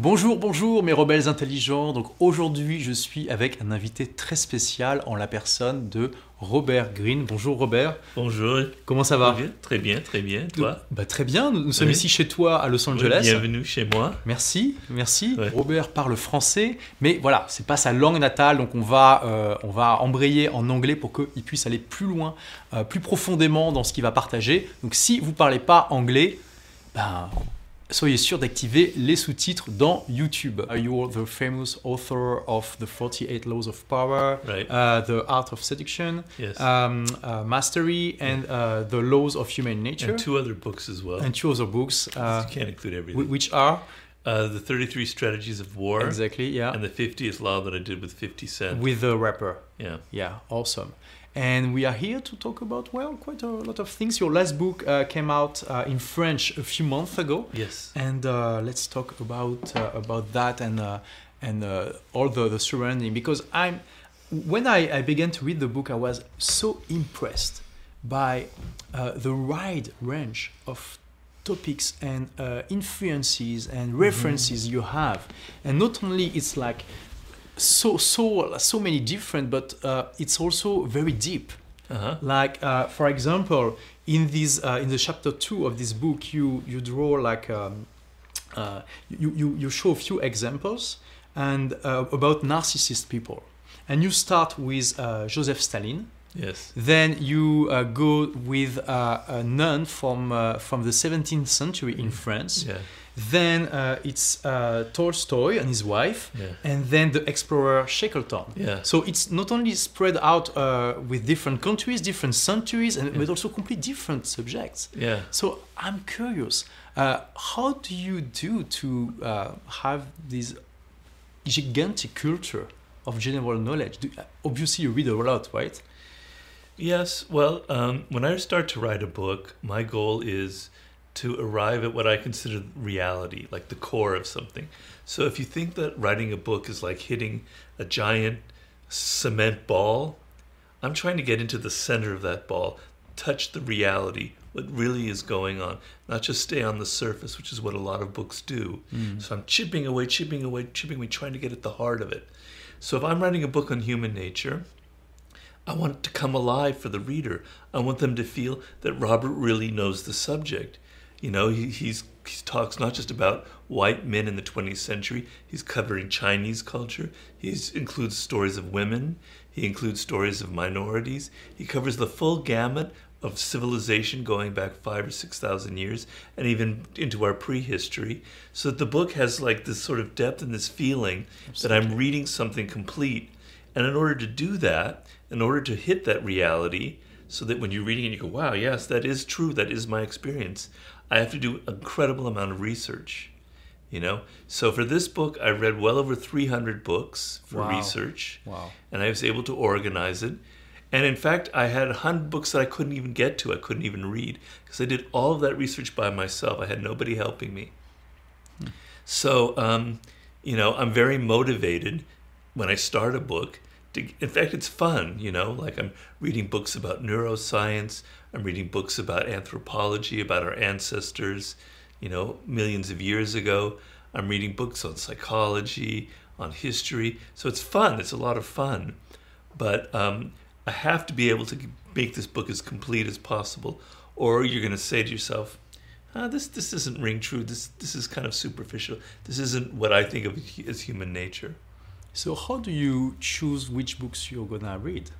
Bonjour, bonjour mes rebelles intelligents. Donc aujourd'hui, je suis avec un invité très spécial en la personne de Robert Green. Bonjour Robert. Bonjour. Comment ça va? Très bien, très bien. Toi? Bah, Très bien. Nous, sommes ici chez toi à Los Angeles. bienvenue chez moi. Merci, merci. Robert parle français, mais voilà, c'est pas sa langue natale, donc on va, euh, on va embrayer en anglais pour qu'il puisse aller plus loin, euh, plus profondément dans ce qu'il va partager. Donc si vous parlez pas anglais, ben soyez sûr d'activer les sous-titres dans YouTube. Uh, you're the famous author of The 48 Laws of Power, right. uh, The Art of Seduction, yes. um, uh, Mastery, and uh, The Laws of Human Nature? And two other books as well. And two other books. Uh, you can't include everything. Which are? Uh, the 33 Strategies of War. Exactly, yeah. And the 50th Law that I did with 50 Cent. With the rapper. Yeah. Yeah, awesome. And we are here to talk about, well, quite a lot of things. Your last book uh, came out uh, in French a few months ago. Yes. And uh, let's talk about uh, about that and uh, and uh, all the, the surrounding. Because I'm, when I, I began to read the book, I was so impressed by the wide range of topics and influences and references mm-hmm. you have. And not only it's like so so so many different, but uh, it's also very deep. Uh-huh. Like uh, for example, in this uh, in the chapter two of this book, you you draw like um, uh, you, you you show a few examples and uh, about narcissist people, and you start with uh, Joseph Stalin. Yes. Then you go with a nun from from the 17th century in France. Yeah then uh, it's uh, Tolstoy and his wife, yeah. and then the explorer Shackleton. Yeah. So it's not only spread out uh, with different countries, different centuries, and yeah. but also completely different subjects. Yeah. So I'm curious, uh, how do you do to uh, have this gigantic culture of general knowledge? Do, obviously, you read a lot, right? Yes. Well, um, when I start to write a book, my goal is to arrive at what I consider reality, like the core of something. So if you think that writing a book is like hitting a giant cement ball, I'm trying to get into the center of that ball, touch the reality, what really is going on, not just stay on the surface, which is what a lot of books do. Mm. So I'm chipping away, chipping away, chipping away, trying to get at the heart of it. So if I'm writing a book on human nature, I want it to come alive for the reader. I want them to feel that Robert really knows the subject. You know, he, he's he talks not just about white men in the 20th century. He's covering Chinese culture. He includes stories of women. He includes stories of minorities. He covers the full gamut of civilization going back five or six thousand years, and even into our prehistory. So that the book has like this sort of depth and this feeling Absolutely. that I'm reading something complete. And in order to do that, in order to hit that reality, so that when you're reading it, you go, "Wow, yes, that is true. That is my experience." I have to do an incredible amount of research. You know, so for this book, I read well over 300 books for wow. research. Wow. And I was able to organize it. And in fact, I had 100 books that I couldn't even get to, I couldn't even read, because I did all of that research by myself. I had nobody helping me. Hmm. So, um, you know, I'm very motivated when I start a book. To, in fact, it's fun, you know, like I'm reading books about neuroscience, I'm reading books about anthropology, about our ancestors, you know, millions of years ago. I'm reading books on psychology, on history. So it's fun. It's a lot of fun. But um, I have to be able to make this book as complete as possible, or you're going to say to yourself, ah, "This this doesn't ring true. This this is kind of superficial. This isn't what I think of as human nature." So how do you choose which books you're gonna read?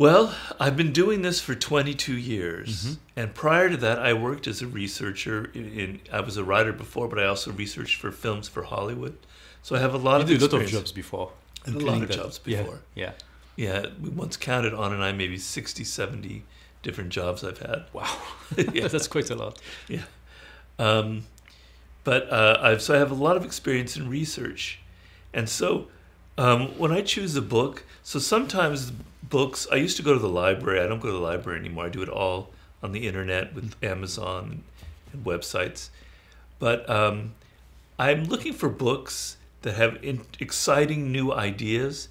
Well, I've been doing this for 22 years, mm-hmm. and prior to that, I worked as a researcher. In, in, I was a writer before, but I also researched for films for Hollywood. So I have a lot you of did a lot of jobs before. A lot of that. jobs before. Yeah, yeah. Yeah, we once counted on and I maybe 60, 70 different jobs I've had. Wow, yeah. that's quite a lot. Yeah, um, but uh, I've so I have a lot of experience in research, and so um, when I choose a book, so sometimes books. I used to go to the library. I don't go to the library anymore. I do it all on the internet with Amazon and websites. But um, I'm looking for books that have in- exciting new ideas,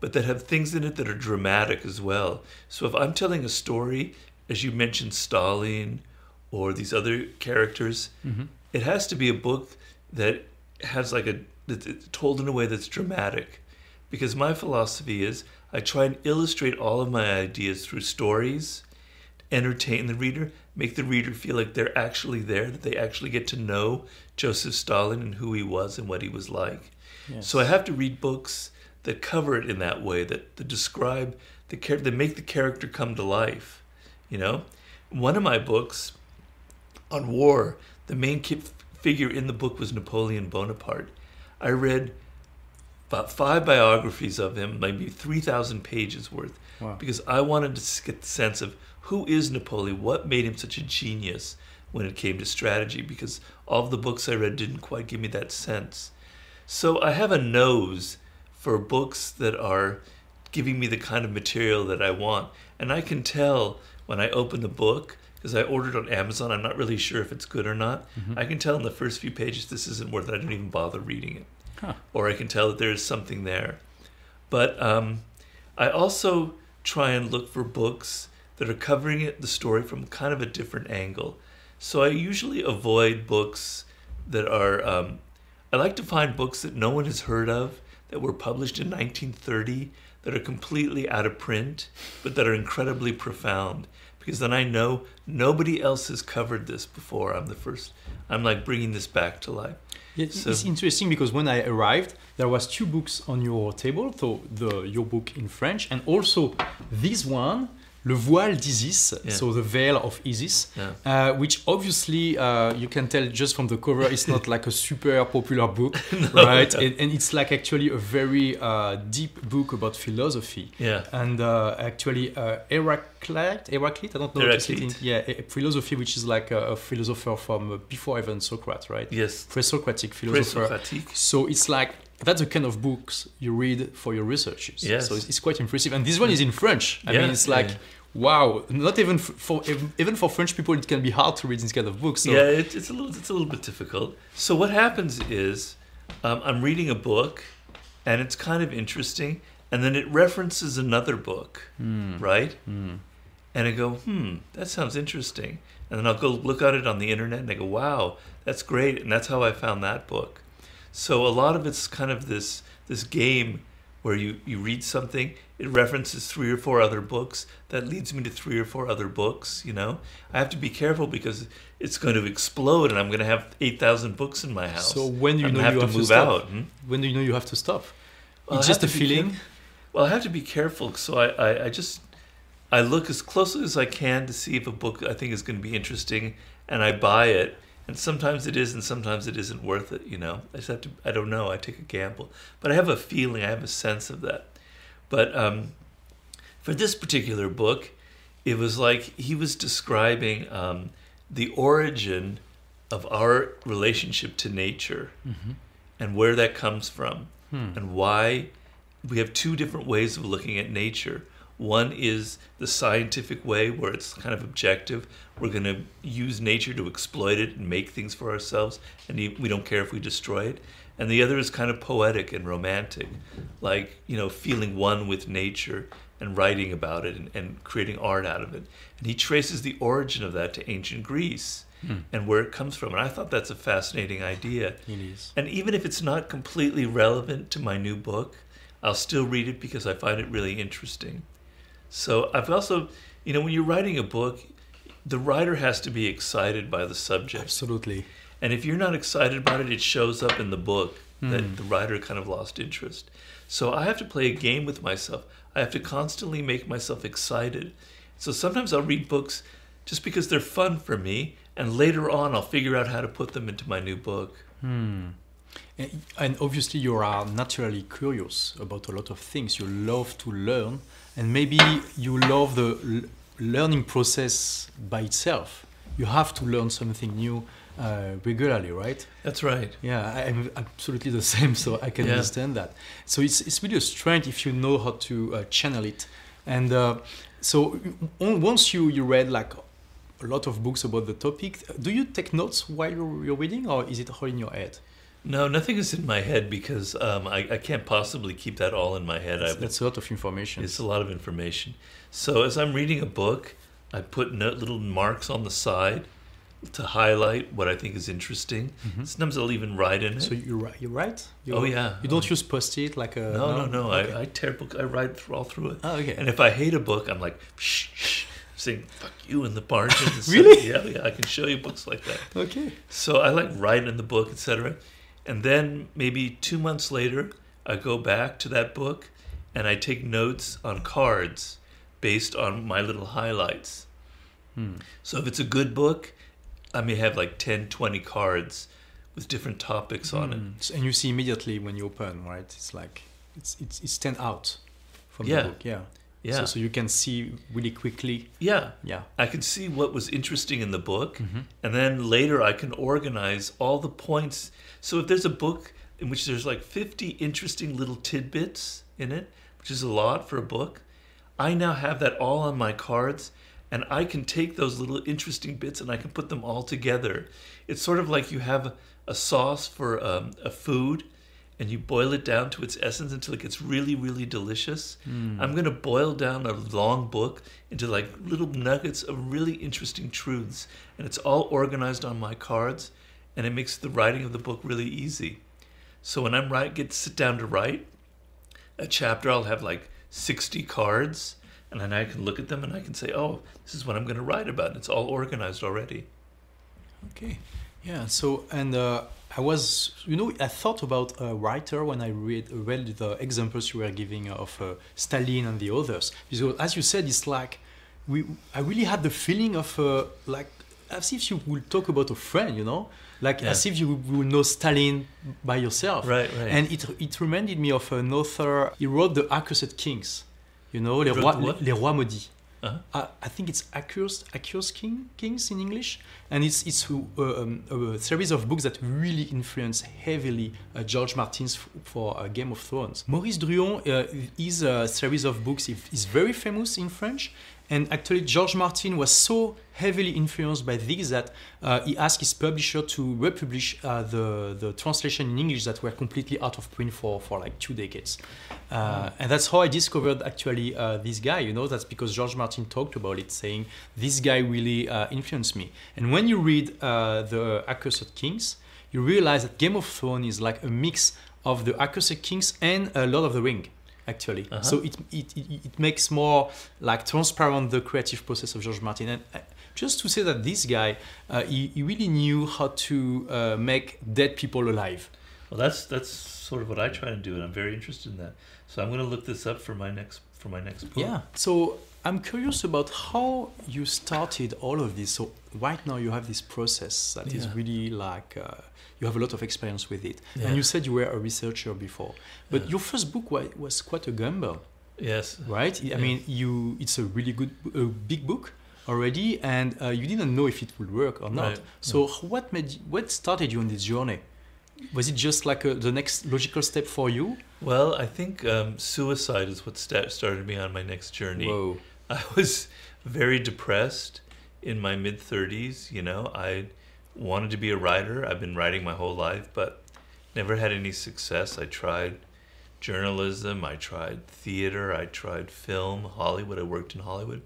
but that have things in it that are dramatic as well. So if I'm telling a story, as you mentioned, Stalin or these other characters, mm-hmm. it has to be a book that has like a that's told in a way that's dramatic, because my philosophy is I try and illustrate all of my ideas through stories, entertain the reader, make the reader feel like they're actually there, that they actually get to know Joseph Stalin and who he was and what he was like. Yes. So I have to read books that cover it in that way, that, that describe the character, that make the character come to life. You know, one of my books on war, the main ki- figure in the book was Napoleon Bonaparte. I read about five biographies of him, maybe 3,000 pages worth, Wow. because I wanted to get the sense of who is Napoleon, what made him such a genius when it came to strategy, because all of the books I read didn't quite give me that sense. So I have a nose for books that are giving me the kind of material that I want. And I can tell when I open the book, because I ordered on Amazon, I'm not really sure if it's good or not. Mm-hmm. I can tell in the first few pages this isn't worth it. I don't even bother reading it. Huh. Or I can tell that there's something there. But um, I also try and look for books that are covering it, the story from kind of a different angle. So I usually avoid books that are. Um, I like to find books that no one has heard of, that were published in 1930, that are completely out of print, but that are incredibly profound. Because then I know nobody else has covered this before. I'm the first. I'm like bringing this back to life. Yeah, So- it's interesting because when I arrived, there was two books on your table. So the your book in French and also this one, Le Voile d'Isis, Yeah. so the veil of Isis, Yeah. uh, which obviously uh, you can tell just from the cover, it's not like a super popular book, right? no. And, and it's like actually a very uh, deep book about philosophy. Yeah. And uh, actually, uh, Heraclite, Heraclite, I don't know. how to say Heraclite. Yeah, philosophy, which is like a, a philosopher from uh, before even Socrates, right? Yes. Pre-Socratic philosopher. Presocratique. So it's like that's the kind of books you read for your researches. Yes. So it's, it's quite impressive, and this one is in French. I mean, it's like yeah. Wow. Not even for even for French people, it can be hard to read this kind of books. So yeah, it, it's a little it's a little bit difficult. So what happens is, um, I'm reading a book, and it's kind of interesting, and then it references another book, Hmm. right? Hmm. And I go, hmm, that sounds interesting. And then I'll go look at it on the internet, and I go, wow, that's great, and that's how I found that book. So a lot of it's kind of this this game where you, you read something, it references three or four other books, that leads me to three or four other books, you know? I have to be careful because it's going to explode and I'm going to have 8,000 books in my house. So when do you I'm know gonna you have have to to move out. hmm? When do you know you have to stop? Well, it's just a have be feeling. Well, I have to be careful. So I, I, I just I look as closely as I can to see if a book I think is going to be interesting, and I buy it. And sometimes it is, and sometimes it isn't worth it. You know, I just have to. I don't know. I take a gamble, but I have a feeling. I have a sense of that. But um, for this particular book, it was like he was describing um, the origin of our relationship to nature Mm-hmm. and where that comes from Hmm. and why we have two different ways of looking at nature. One is the scientific way, where it's kind of objective. We're going to use nature to exploit it and make things for ourselves, and we don't care if we destroy it. And the other is kind of poetic and romantic, like, you know, feeling one with nature and writing about it and, and creating art out of it. And he traces the origin of that to ancient Greece Hmm. and where it comes from. And I thought that's a fascinating idea. It is. And even if it's not completely relevant to my new book, I'll still read it because I find it really interesting. So I've also, you know, when you're writing a book, the writer has to be excited by the subject. Absolutely. And if you're not excited about it, it shows up in the book that Hmm. the writer kind of lost interest. So I have to play a game with myself. I have to constantly make myself excited. So sometimes I'll read books just because they're fun for me, and later on I'll figure out how to put them into my new book. Hmm. And- And obviously, you are naturally curious about a lot of things. You love to learn, and maybe you love the learning process by itself. You have to learn something new uh, regularly, right? That's right. Yeah, I- I'm absolutely the same, so I can Yeah. understand that. So it's it's really a strength if you know how to uh, channel it. And uh, so on- once you you read like a lot of books about the topic, do you take notes while you're, you're reading, or is it all in your head? No, nothing is in my head because um, I, I can't possibly keep that all in my head. That's, that's a lot of information. it's a lot of information. So as I'm reading a book, I put no, little marks on the side to highlight what I think is interesting. Sometimes I'll even write in it. So you write, you write? You, Oh, yeah. You don't use post-it like a. no, no, no. Okay. I, I tear book. I write through, all through it. Oh, okay. And if I hate a book, I'm like, shh, shh, saying "fuck you" in the margin. and stuff. Really? Yeah, yeah. I can show you books like that. okay. So I like writing in the book, etc. And then maybe two months later, I go back to that book and I take notes on cards based on my little highlights. Hmm. So if it's a good book, I may have like 10, 20 cards with different topics on it. Mm. And you see immediately when you open, right? It's like it's it's it stand out from Yeah. the book. Yeah. Yeah. So, so you can see really quickly. Yeah. Yeah. I can see what was interesting in the book, Mm-hmm. and then later I can organize all the points. So if there's a book in which there's like 50 interesting little tidbits in it, which is a lot for a book, I now have that all on my cards, and I can take those little interesting bits and I can put them all together. It's sort of like you have a sauce for um, a food. And you boil it down to its essence until it gets really, really delicious. I'm going to boil down a long book into like little nuggets of really interesting truths. And it's all organized on my cards. And it makes the writing of the book really easy. So when I'm right, get to sit down to write a chapter, I'll have like 60 cards. And then I can look at them and I can say, oh, this is what I'm going to write about. And it's all organized already. Okay. Yeah. So and uh, I was, you know, I thought about a writer when I read read the examples you were giving of uh, Stalin and the others. Because as you said, it's like we. I really had the feeling of uh, like as if you would talk about a friend, you know, like Yeah. as if you would know Stalin by yourself. Right, right. And it it reminded me of an author. He wrote the Accursed Kings. You know, les rois, les rois maudits. Uh-huh. Uh, I think it's Accused, Accused King, Kings in English, and it's it's uh, um, a series of books that really influence heavily uh, George Martin's f- for uh, Game of Thrones. Maurice Druon uh, is a series of books is very famous in French, and actually George Martin was so heavily influenced by this that uh, he asked his publisher to republish uh, the the translation in English that were completely out of print for for like two decades. Uh, and that's how I discovered actually uh, this guy. You know, that's because George Martin talked about it, saying this guy really uh, influenced me. And when you read uh, the Accursed Kings, you realize that Game of Thrones is like a mix of the Accursed Kings and a Lord of the Ring, actually. Uh-huh. So it, it, it, it makes more like transparent the creative process of George Martin. And uh, just to say that this guy, uh, he, he really knew how to uh, make dead people alive. Well, that's that's sort of what I try to do, and I'm very interested in that. So I'm going to look this up for my next for my next book. Yeah. So I'm curious about how you started all of this. So right now you have this process that is Yeah. really like uh, you have a lot of experience with it. Yeah. And you said you were a researcher before, but Yeah. your first book was, was quite a gamble, Yes. right? I mean, you it's a really good, a big book already, and uh, you didn't know if it would work or not. Right. So what made what started you on this journey? Was it just like a, the next logical step for you? Well, I think um, suicide is what sta- started me on my next journey. Whoa. I was very depressed in my mid 30s. You know, I wanted to be a writer. I've been writing my whole life, but never had any success. I tried journalism, I tried theater, I tried film, Hollywood. I worked in Hollywood.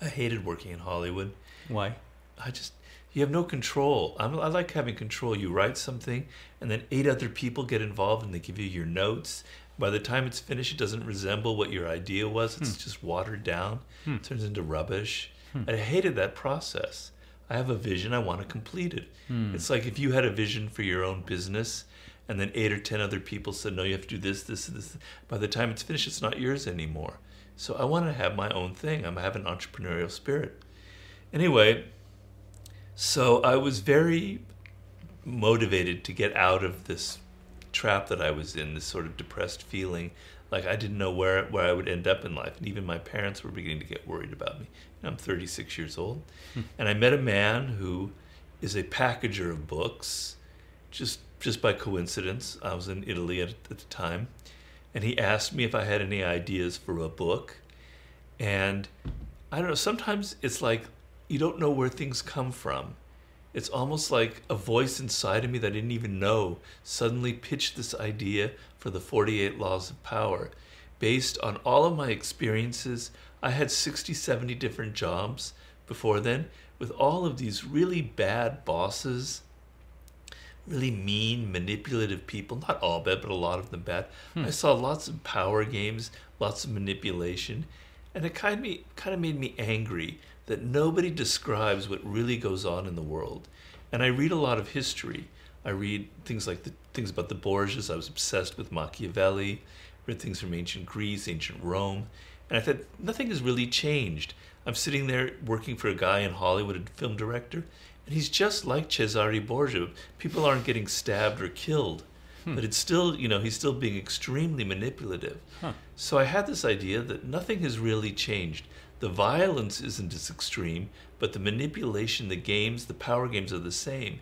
I hated working in Hollywood. Why? I just you have no control. I'm, I like having control. You write something, and then eight other people get involved, and they give you your notes. By the time it's finished, it doesn't resemble what your idea was. It's just watered down. Hmm. It turns into rubbish. Hmm. I hated that process. I have a vision. I want to complete it. Hmm. It's like if you had a vision for your own business, and then eight or ten other people said, "No, you have to do this, this, this." By the time it's finished, it's not yours anymore. So I want to have my own thing. I have an entrepreneurial spirit. Anyway, so I was very motivated to get out of this trap that I was in, this sort of depressed feeling, like I didn't know where where I would end up in life, and even my parents were beginning to get worried about me. I'm 36 years old, hmm. and I met a man who is a packager of books, just just by coincidence. I was in Italy at, at the time, and he asked me if I had any ideas for a book, and I don't know. Sometimes it's like you don't know where things come from. It's almost like a voice inside of me that I didn't even know suddenly pitched this idea for the 48 Laws of Power. Based on all of my experiences, I had 60, 70 different jobs before then, with all of these really bad bosses, really mean, manipulative people. Not all bad, but a lot of them bad. Hmm. I saw lots of power games, lots of manipulation, and it kind of me, kind of made me angry that nobody describes what really goes on in the world. And I read a lot of history. I read things like the things about the Borgias. I was obsessed with Machiavelli. Read things from ancient Greece, ancient Rome, and I thought nothing has really changed. I'm sitting there working for a guy in Hollywood, a film director, and he's just like Cesare Borgia. People aren't getting stabbed or killed, hmm. but it's still, you know, he's still being extremely manipulative. Huh. So I had this idea that nothing has really changed. The violence isn't as extreme, but the manipulation, the games, the power games are the same.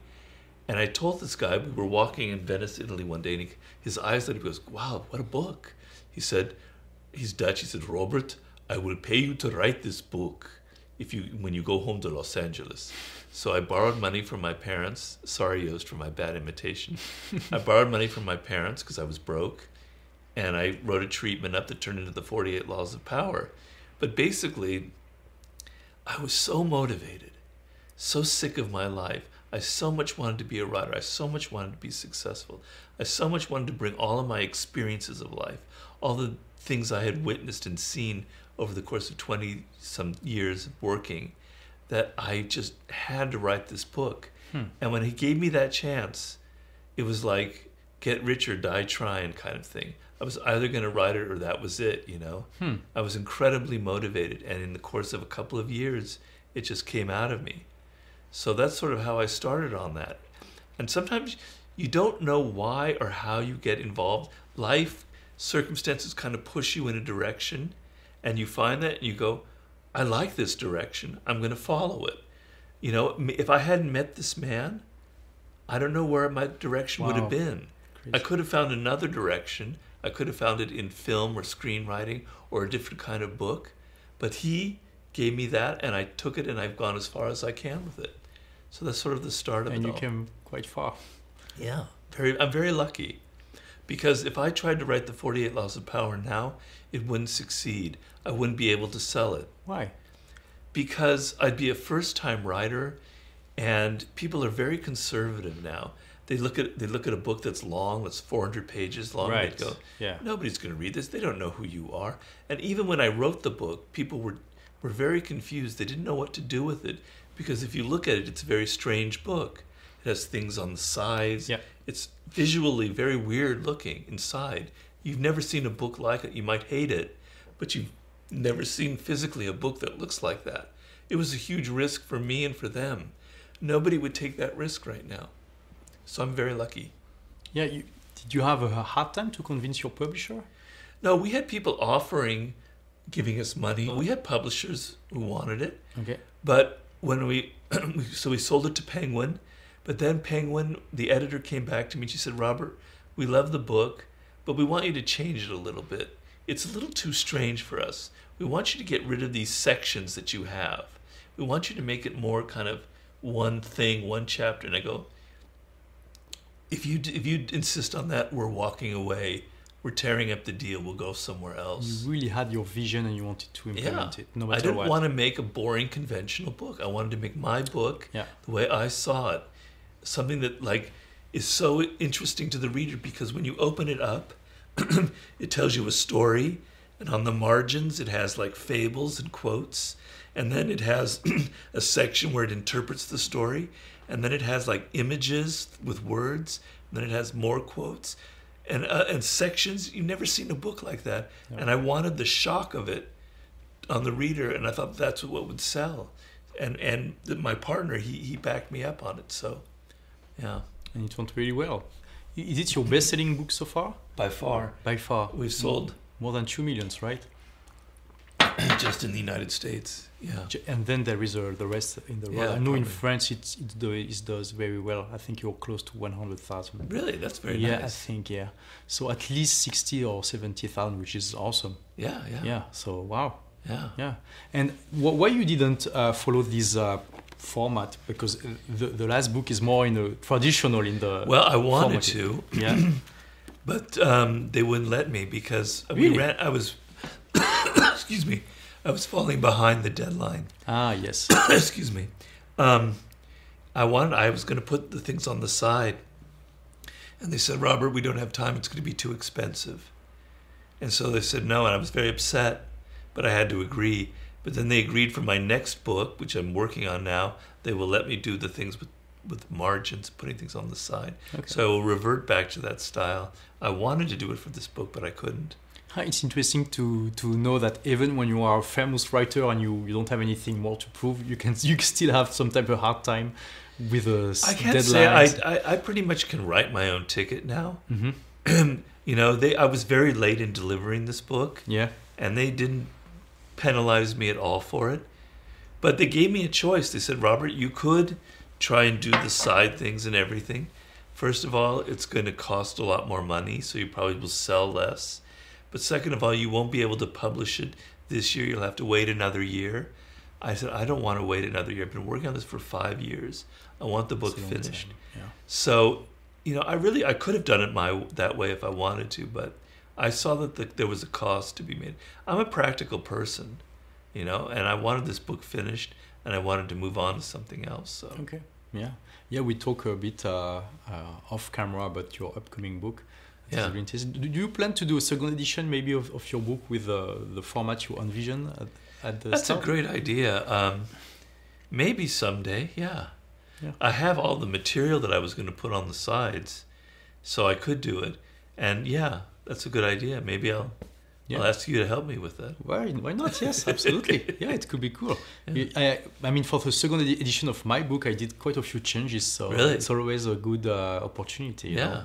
And I told this guy, we were walking in Venice, Italy one day, and he, his eyes lit up. He goes, Wow, what a book. He said, He's Dutch. He said, Robert, I will pay you to write this book if you when you go home to Los Angeles. So I borrowed money from my parents. Sorry, Joost, for my bad imitation. I borrowed money from my parents because I was broke, and I wrote a treatment up that turned into the 48 Laws of Power. But basically, I was so motivated, so sick of my life. I so much wanted to be a writer. I so much wanted to be successful. I so much wanted to bring all of my experiences of life, all the things I had witnessed and seen over the course of 20 some years of working, that I just had to write this book. And when he gave me that chance, it was like get rich or die trying kind of thing. I was either going to write it or that was it, you know. Hmm. I was incredibly motivated, and in the course of a couple of years, it just came out of me. So that's sort of how I started on that. And sometimes you don't know why or how you get involved. Life circumstances kind of push you in a direction, and you find that and you go, I like this direction. I'm going to follow it. You know, if I hadn't met this man, I don't know where my direction would have been. Crazy. I could have found another direction. I could have found it in film or screenwriting or a different kind of book. But he gave me that, and I took it, and I've gone as far as I can with it. So that's sort of the start of and it And you all. came quite far. Yeah, very. I'm very lucky, because if I tried to write the 48 Laws of Power now, it wouldn't succeed. I wouldn't be able to sell it Why? because I'd be a first-time writer, and people are very conservative now. They look at they look at a book that's long, that's 400 pages long, and Right. they go, Yeah. nobody's going to read this. They don't know who you are. And even when I wrote the book, people were were very confused. They didn't know what to do with it because if you look at it, it's a very strange book. It has things on the sides. Yeah. It's visually very weird looking inside. You've never seen a book like it. You might hate it, but you've never seen physically a book that looks like that. It was a huge risk for me and for them. Nobody would take that risk right now. So I'm very lucky. Yeah. You, did you have a hard time to convince your publisher? No, we had people offering giving us money. We had publishers who wanted it, Okay. but when we so we sold it to Penguin, but then Penguin, the editor came back to me and she said, "Robert, we love the book, but we want you to change it a little bit. It's a little too strange for us. We want you to get rid of these sections that you have. We want you to make it more kind of one thing, one chapter." And I go, "If you if you insist on that, we're walking away. We're tearing up the deal. We'll go somewhere else." You really had your vision and you wanted to implement it, no matter I didn't what. want to make a boring conventional book. I wanted to make my book Yeah. the way I saw it, something that like is so interesting to the reader because when you open it up, it tells you a story, and on the margins it has like fables and quotes, and then it has a section where it interprets the story, and then it has like images with words, and then it has more quotes. And, uh, and sections you've never seen a book like that and i wanted the shock of it on the reader, and I thought that's what would sell. And and my partner, he he backed me up on it. So, yeah, And it went really well. Is it your best-selling book so far? by far By far. we've sold more than two millions, right? just in the United States. Yeah, And then there is uh, the rest in the Yeah, world. I know in. France do, it does very well. I think you're close to 100,000. really, that's very nice. yeah, I think, yeah. So at least 60 or 70,000, which is awesome. Yeah, yeah, Yeah, so wow. yeah. Yeah. And wh- why you didn't uh, follow this uh, format? Because the, the last book is more in the traditional in the. Well, I wanted formative. to, Yeah. but um, they wouldn't let me because Really? we ran. I was, excuse me, I was falling behind the deadline. ah, yes. excuse me. Um, I wanted. I was going to put the things on the side, and they said, "Robert, we don't have time. It's going to be too expensive." And so they said no, and I was very upset, but I had to agree. But then they agreed for my next book, which I'm working on now. They will let me do the things with with margins, putting things on the side. Okay. So I will revert back to that style. I wanted to do it for this book, but I couldn't. It's interesting to, to know that even when you are a famous writer and you, you don't have anything more to prove, you can you still have some type of hard time with a I can't say I, I I pretty much can write my own ticket now. hmm you know, they I was very late in delivering this book, Yeah. and they didn't penalize me at all for it. But they gave me a choice. They said, Robert, you could try and do the side things and everything. First of all, it's going to cost a lot more money, so you probably will sell less. But second of all, you won't be able to publish it this year. You'll have to wait another year. I said, I don't want to wait another year. I've been working on this for five years. I want the book long finished. Yeah. So, you know, I really I could have done it my that way if I wanted to, but I saw that the, there was a cost to be made. I'm a practical person, you know, and I wanted this book finished, and I wanted to move on to something else. So, Okay. Yeah. Yeah, we talk a bit uh, uh, off camera about your upcoming book. Yeah. interesting. Do do you plan to do a second edition maybe of, of your book with uh, the format you envision at, at the that's start? a great idea. Um, maybe someday, yeah. Yeah. I have all the material that I was going to put on the sides, so I could do it. And yeah, that's a good idea. Maybe I'll Yeah. I'll ask you to help me with that. Why, why not? Yes, absolutely. yeah, it could be cool. Yeah. I, I mean, for the second edi- edition of my book, I did quite a few changes, so Really? it's always a good uh, opportunity. You Yeah. know?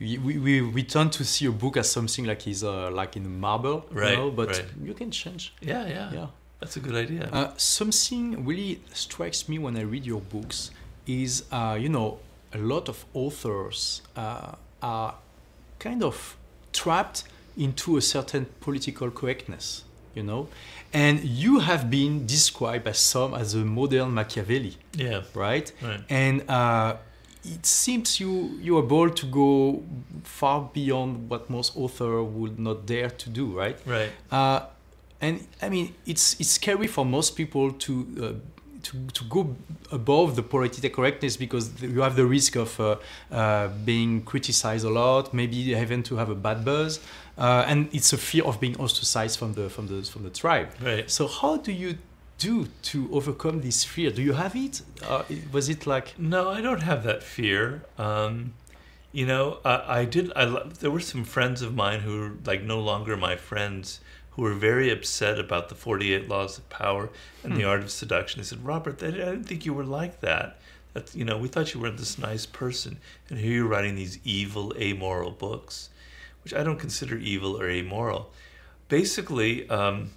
We, we, we, we tend to see a book as something like is uh, like in marble, Right, you know, but right. you can change. Yeah, yeah. Yeah. That's a good idea. Uh, something really strikes me when I read your books is, uh, you know, a lot of authors uh, are kind of trapped into a certain political correctness, you know, and you have been described by some as a modern Machiavelli, yeah. right? Right. And uh, it seems you you are able to go far beyond what most author would not dare to do, right? Right. Uh, and I mean, it's it's scary for most people to uh, to to go above the political correctness because you have the risk of uh, uh, being criticized a lot, maybe even to have a bad buzz, uh, and it's a fear of being ostracized from the from the from the tribe. Right. So how do you do to overcome this fear? Do you have it? Uh, was it like No, I don't have that fear. Um, you know, I, I did. I there were some friends of mine who were like no longer my friends who were very upset about the Forty Eight Laws of Power and the Hmm. Art of Seduction. They said, Robert, I didn't think you were like that. That you know, we thought you were this nice person, and here you're writing these evil, amoral books, which I don't consider evil or amoral. Basically, um,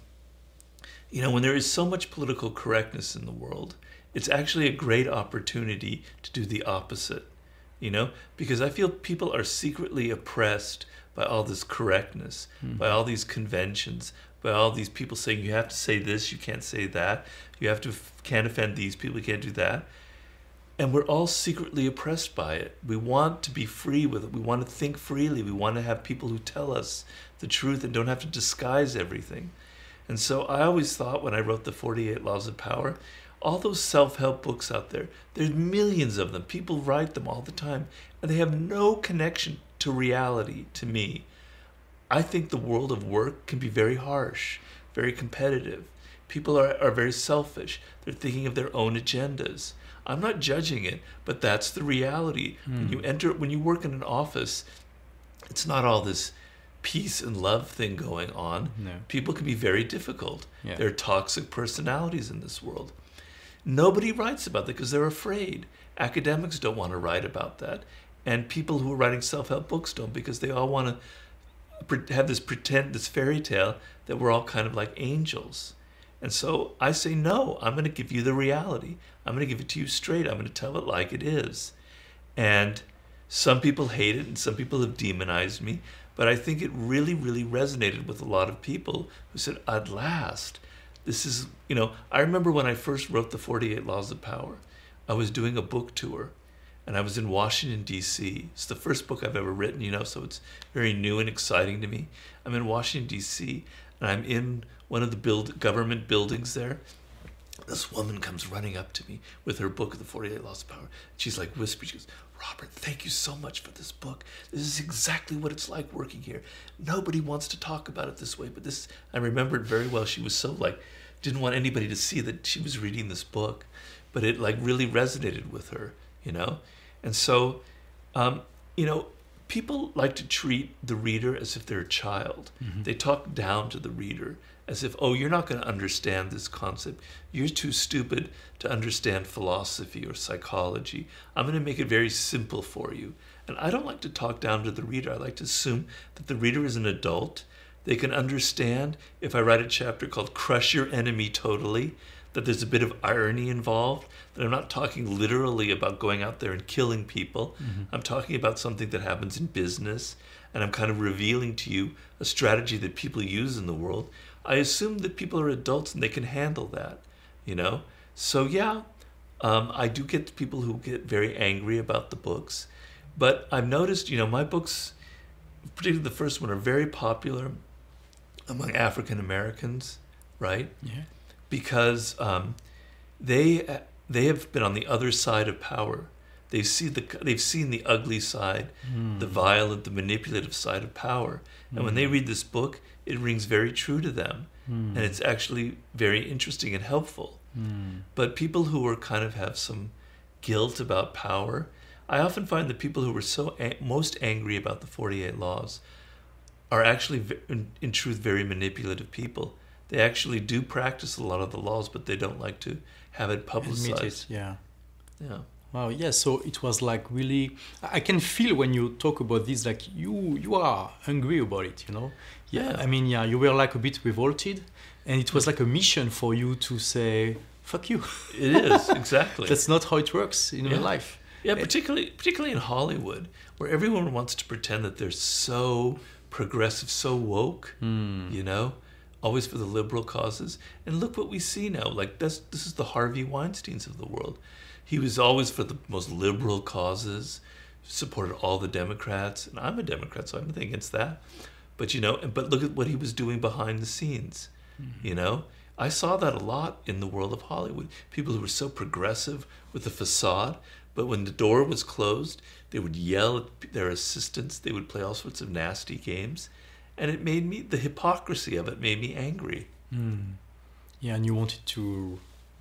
you know, when there is so much political correctness in the world, it's actually a great opportunity to do the opposite, you know, because I feel people are secretly oppressed by all this correctness, hmm. by all these conventions, by all these people saying you have to say this, you can't say that, you have to can't offend these people, you can't do that. And we're all secretly oppressed by it. We want to be free with it. We want to think freely. We want to have people who tell us the truth and don't have to disguise everything. And so I always thought when I wrote the 48 Laws of Power, all those self help books out there, there's millions of them. People write them all the time, and they have no connection to reality to me. I think the world of work can be very harsh, very competitive. People are, are very selfish. They're thinking of their own agendas. I'm not judging it, but that's the reality. When you hmm. enter, when you work in an office, it's not all this peace and love thing going on. No. People can be very difficult. Yeah. There are toxic personalities in this world. Nobody writes about that because they're afraid. Academics don't want to write about that. And people who are writing self help books don't because they all want to have this pretend, this fairy tale that we're all kind of like angels. And so I say, no, I'm going to give you the reality. I'm going to give it to you straight. I'm going to tell it like it is. And some people hate it and some people have demonized me. But I think it really, really resonated with a lot of people who said, at last, this is, you know, I remember when I first wrote the 48 Laws of Power, I was doing a book tour and I was in Washington, D.C. It's the first book I've ever written, you know, so it's very new and exciting to me. I'm in Washington, D.C., and I'm in one of the build, government buildings there. this woman comes running up to me with her book the 48 laws of power she's like whispering she goes robert thank you so much for this book this is exactly what it's like working here nobody wants to talk about it this way but this i remembered very well she was so like didn't want anybody to see that she was reading this book but it like really resonated with her you know? And so um, you know people like to treat the reader as if they're a child. Mm-hmm. they talk down to the reader as if oh you're not going to understand this concept. You're too stupid to understand philosophy or psychology. I'm going to make it very simple for you. And i don't like to talk down to the reader. I like to assume that the reader is an adult. They can understand if i write a chapter called crush your enemy totally that there's a bit of irony involved that i'm not talking literally about going out there and killing people. I'm talking about something that happens in business and i'm kind of revealing to you a strategy that people use in the world. I assume that people are adults and they can handle that you know? So yeah um, i do get people who get very angry about the books but i've noticed you know my books particularly the first one are very popular among african americans right? Yeah. Because um, they uh, they have been on the other side of power. They see the they've seen the ugly side, hmm. the violent, the manipulative side of power. And when they hmm. read this book, it rings very true to them, hmm. and it's actually very interesting and helpful. But people who are kind of have some guilt about power, I often find that people who were so most angry about the 48 laws are actually in, in truth very manipulative people. They actually do practice a lot of the laws, but they don't like to have it publicized. it. Yeah. Yeah. Wow. Yeah. So it was like really. I can feel when you talk about this, like you you are angry about it. You know. Yeah. I mean, yeah, you were like a bit revolted, and it was like a mission for you to say, "Fuck you." It is exactly. That's not how it works in Yeah. real life. Yeah, eh, particularly particularly in Hollywood, where everyone wants to pretend that they're so progressive, so woke, hmm. you know, always for the liberal causes. And look what we see now. Like this this is the Harvey Weinsteins of the world. He was always for the most liberal causes, supported all the Democrats, and I'm a Democrat, so I'm nothing against that. But you know, but look at what he was doing behind the scenes. Mm-hmm. You know, I saw that a lot in the world of Hollywood. People who were so progressive with the facade, but when the door was closed, they would yell at their assistants. They would play all sorts of nasty games, and it made me the hypocrisy of it made me angry. Yeah, and you wanted to,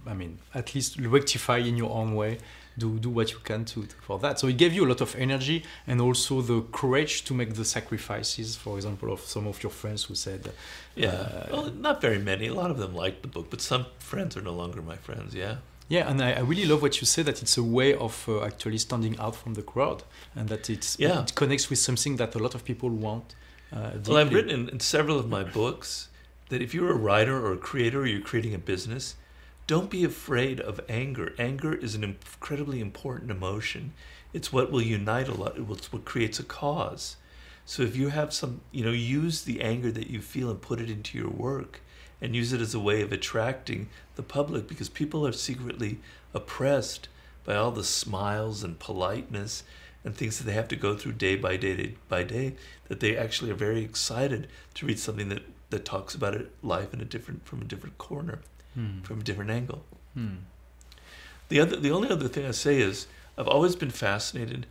I mean, at least rectify in your own way. Do do what you can to for that. So it gave you a lot of energy and also the courage to make the sacrifices. For example, of some of your friends who said, Yeah, Uh, well, not very many. A lot of them liked the book, but some friends are no longer my friends. Yeah. Yeah, and I, I really love what you say that it's a way of uh, actually standing out from the crowd, and that it's Yeah. it connects with something that a lot of people want. Uh, Well, I've written in, in several of my books that if you're a writer or a creator or you're creating a business, don't be afraid of anger. Anger is an incredibly important emotion. It's what will unite a lot. It's what creates a cause. So if you have some, you know, use the anger that you feel and put it into your work and use it as a way of attracting the public because people are secretly oppressed by all the smiles and politeness and things that they have to go through day by day by day that they actually are very excited to read something that that talks about it life in a different from a different corner Hmm. from a different angle Hmm. the other the only other thing i say is i've always been fascinated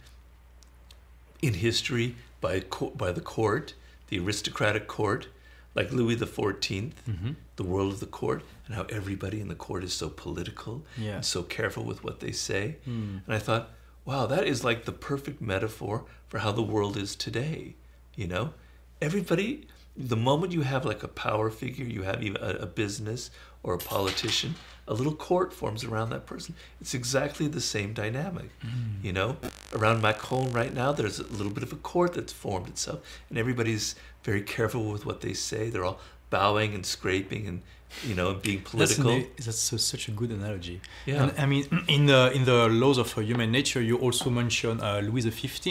in history by co- by the court the aristocratic court like louis the 14th Mhm. the world of the court and how everybody in the court is so political Yeah. and so careful with what they say Hmm. and I thought, wow, that is like the perfect metaphor for how the world is today. You know, everybody, the moment you have like a power figure, you have even a, a business or a politician, a little court forms around that person. It's exactly the same dynamic. Mm. You know, around Macron right now, there's a little bit of a court that's formed itself, and everybody's very careful with what they say. They're all bowing and scraping and, you know, being That's, political. an, that's a, such a good analogy. Yeah. And I mean, in the in the laws of uh, human nature, you also mention uh, Louis XV,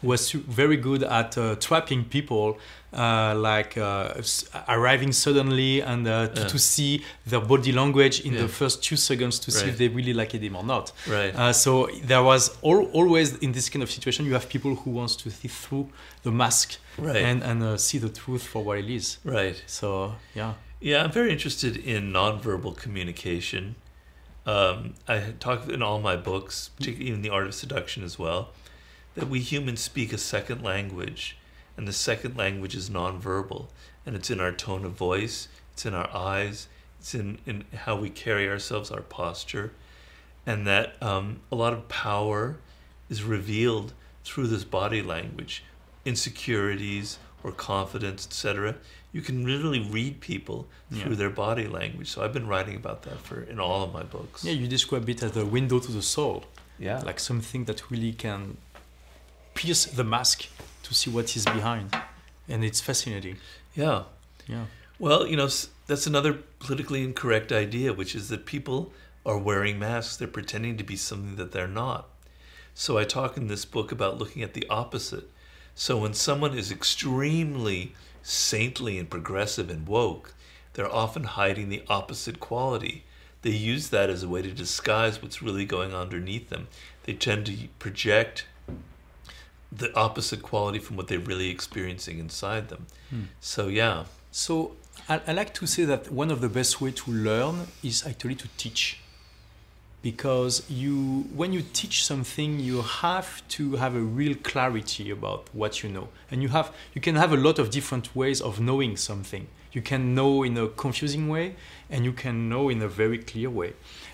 who was very good at uh, trapping people, uh, like uh, arriving suddenly and uh, to, Yeah. to see their body language in Yeah. the first two seconds to see if they really liked him or not. Right. Uh, so there was al- always in this kind of situation, you have people who wants to see through the mask Right. and and uh, see the truth for what it is. right. So yeah. Yeah, I'm very interested in nonverbal communication um, I talk in all my books, particularly in the Art of Seduction as well, that we humans speak a second language, and the second language is nonverbal, and it's in our tone of voice, it's in our eyes, it's in, in how we carry ourselves, our posture, and that um, a lot of power is revealed through this body language, insecurities or confidence, etc. You can literally read people through Yeah. their body language. So I've been writing about that for in all of my books. Yeah, you describe it as a window to the soul, yeah. like something that really can pierce the mask to see what is behind, and it's fascinating. yeah. Yeah. Well, you know, that's another politically incorrect idea, which is that people are wearing masks. They're pretending to be something that they're not. So I talk in this book about looking at the opposite. So when someone is extremely saintly and progressive and woke, they're often hiding the opposite quality. They use that as a way to disguise what's really going on underneath them. They tend to project the opposite quality from what they're really experiencing inside them. Hmm. So yeah, So I, I like to say that one of the best way to learn is actually to teach. Because you, when you teach something, you have to have a real clarity about what you know, and you have, you can have a lot of different ways of knowing something. You can know in a confusing way, and you can know in a very clear way.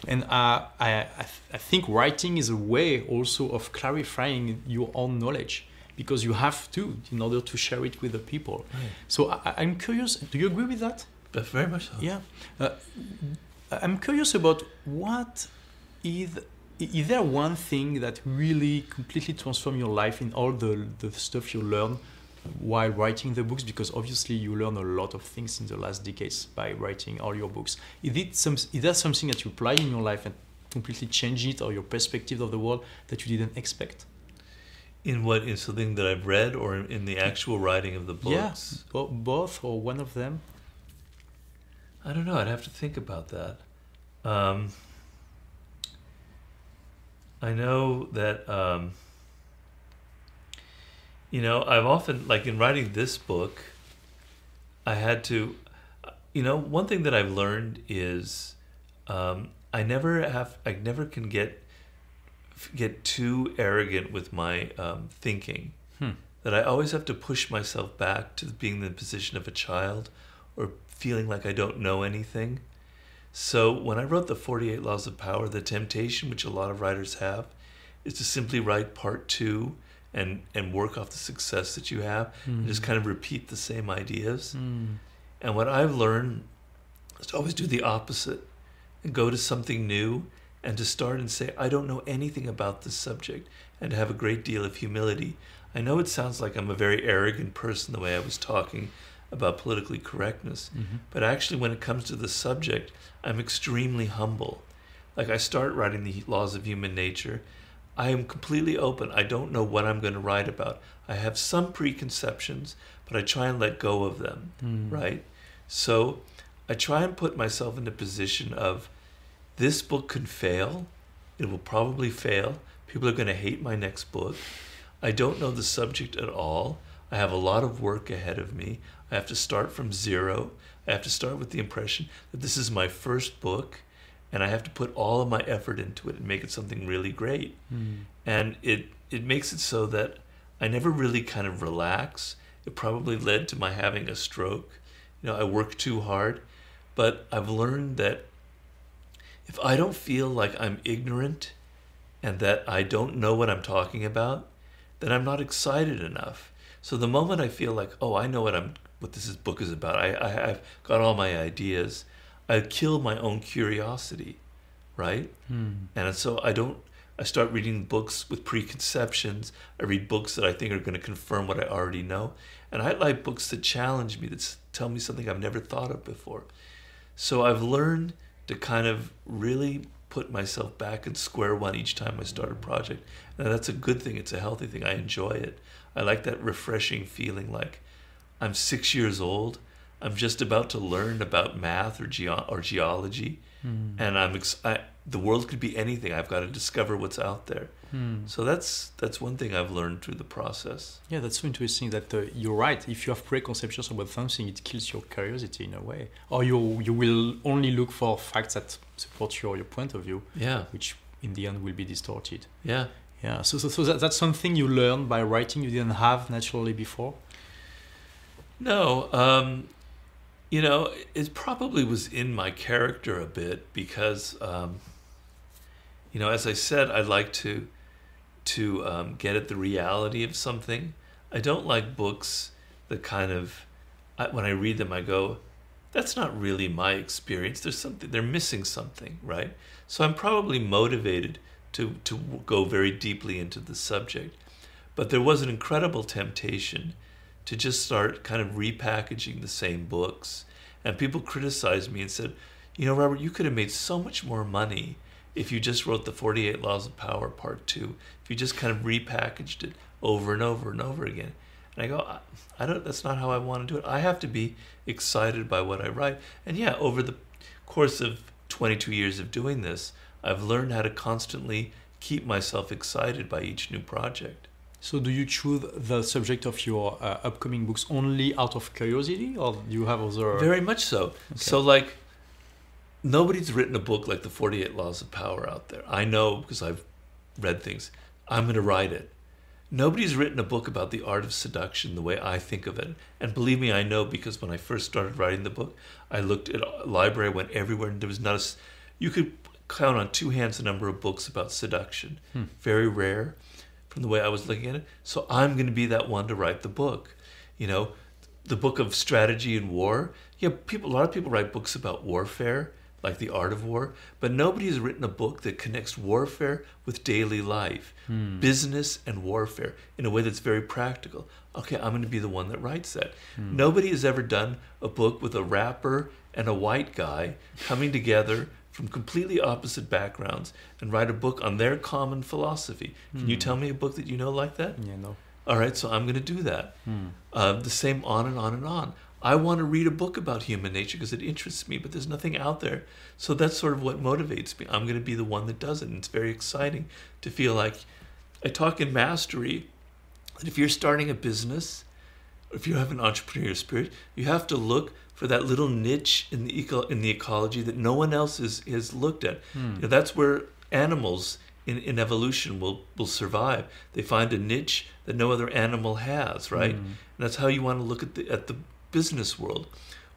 And uh, I, I, th- I think writing is a way also of clarifying your own knowledge because you have to in order to share it with the people. So I, I'm curious. Do you agree with that? but very much so. Yeah. Uh, I'm curious about what is. Is there one thing that really completely transformed your life in all the, the stuff you learn while writing the books? Because obviously you learn a lot of things in the last decades by writing all your books. Is it some? Is there something that you apply in your life and completely change it or your perspective of the world that you didn't expect? In what in something that I've read or in, in the actual writing of the books? Yeah, bo- both or one of them. I don't know. I'd have to think about that. Um, I know that um, you know I've often like in writing this book, I had to, you know, one thing that I've learned is um, I never have I never can get get too arrogant with my um, thinking Hmm. that I always have to push myself back to being in the position of a child or feeling like I don't know anything. So when I wrote the 48 Laws of Power, the temptation which a lot of writers have is to simply write part two and, and work off the success that you have and just kind of repeat the same ideas. Mm. And what I've learned is to always do the opposite and go to something new and to start and say, I don't know anything about this subject and to have a great deal of humility. I know it sounds like I'm a very arrogant person the way I was talking about politically correctness, Mhm. but actually, when it comes to the subject, I'm extremely humble. Like, I start writing the laws of human nature. I am completely open. I don't know what I'm going to write about. I have some preconceptions, but I try and let go of them Mm. right? So I try and put myself in the position of this book could fail. It will probably fail. People are going to hate my next book. I don't know the subject at all. I have a lot of work ahead of me. I have to start from zero. I have to start with the impression that this is my first book and I have to put all of my effort into it and make it something really great Mm. and it it makes it so that I never really kind of relax. It probably led to my having a stroke. You know, I work too hard, but I've learned that if I don't feel like I'm ignorant and that I don't know what I'm talking about, then I'm not excited enough. So the moment I feel like, oh, I know what I'm what this book is about, I, I I've got all my ideas, I kill my own curiosity, right? Mm. And so I don't, I start reading books with preconceptions. I read books that I think are going to confirm what I already know. And I like books that challenge me, that tell me something I've never thought of before. So I've learned to kind of really put myself back in square one each time I start a project. And that's a good thing. It's a healthy thing. I enjoy it. I like that refreshing feeling like I'm six years old. I'm just about to learn about math or, geo- or geology Mm. and I'm ex- I, the world could be anything. I've got to discover what's out there. Hmm. So that's that's one thing I've learned through the process. Yeah, that's so interesting. That uh, you're right. If you have preconceptions about something, it kills your curiosity in a way, or you you will only look for facts that support your your point of view, Yeah, which in the end will be distorted. yeah. Yeah. So so, so that, that's something you learned by writing you didn't have naturally before. No, um, you know, it probably was in my character a bit because, um, you know, as I said, I like to to um, get at the reality of something. I don't like books that kind of, I, when I read them, I go, "That's not really my experience. There's something. They're missing something, right?" So I'm probably motivated to to go very deeply into the subject, but there was an incredible temptation to just start kind of repackaging the same books. And people criticized me and said, you know, Robert, you could have made so much more money if you just wrote the 48 Laws of Power Part 2, if you just kind of repackaged it over and over and over again. And I go, I, don't, that's not how I want to do it. I have to be excited by what I write. And yeah, over the course of 22 years of doing this, I've learned how to constantly keep myself excited by each new project. So do you choose the subject of your uh, upcoming books only out of curiosity, or do you have other? Very much so. So, like, nobody's written a book like the 48 Laws of Power out there. I know because I've read things. I'm going to write it. Nobody's written a book about the art of seduction the way I think of it. And believe me, I know because when I first started writing the book, I looked at a library, went everywhere, and there was not a. You could count on two hands the number of books about seduction. Hmm. Very rare from the way I was looking at it. So I'm going to be that one to write the book. You know, the book of strategy and war. Yeah, people. A lot of people write books about warfare, like the art of war, but nobody has written a book that connects warfare with daily life, Hmm. business and warfare in a way that's very practical. Okay, I'm going to be the one that writes that. Hmm. Nobody has ever done a book with a rapper and a white guy coming together from completely opposite backgrounds and write a book on their common philosophy. Can you Hmm. tell me a book that you know like that? Yeah, no. All right, so I'm going to do that. Hmm. Uh, the same on and on and on. I want to read a book about human nature because it interests me, but there's nothing out there. So that's sort of what motivates me. I'm going to be the one that does it. And it's very exciting to feel like I talk in mastery that if you're starting a business, if you have an entrepreneurial spirit, you have to look for that little niche in the eco- in the ecology that no one else is, has looked at. Hmm. You know, that's where animals in, in evolution will, will survive. They find a niche that no other animal has, right? Hmm. And that's how you want to look at the at the business world.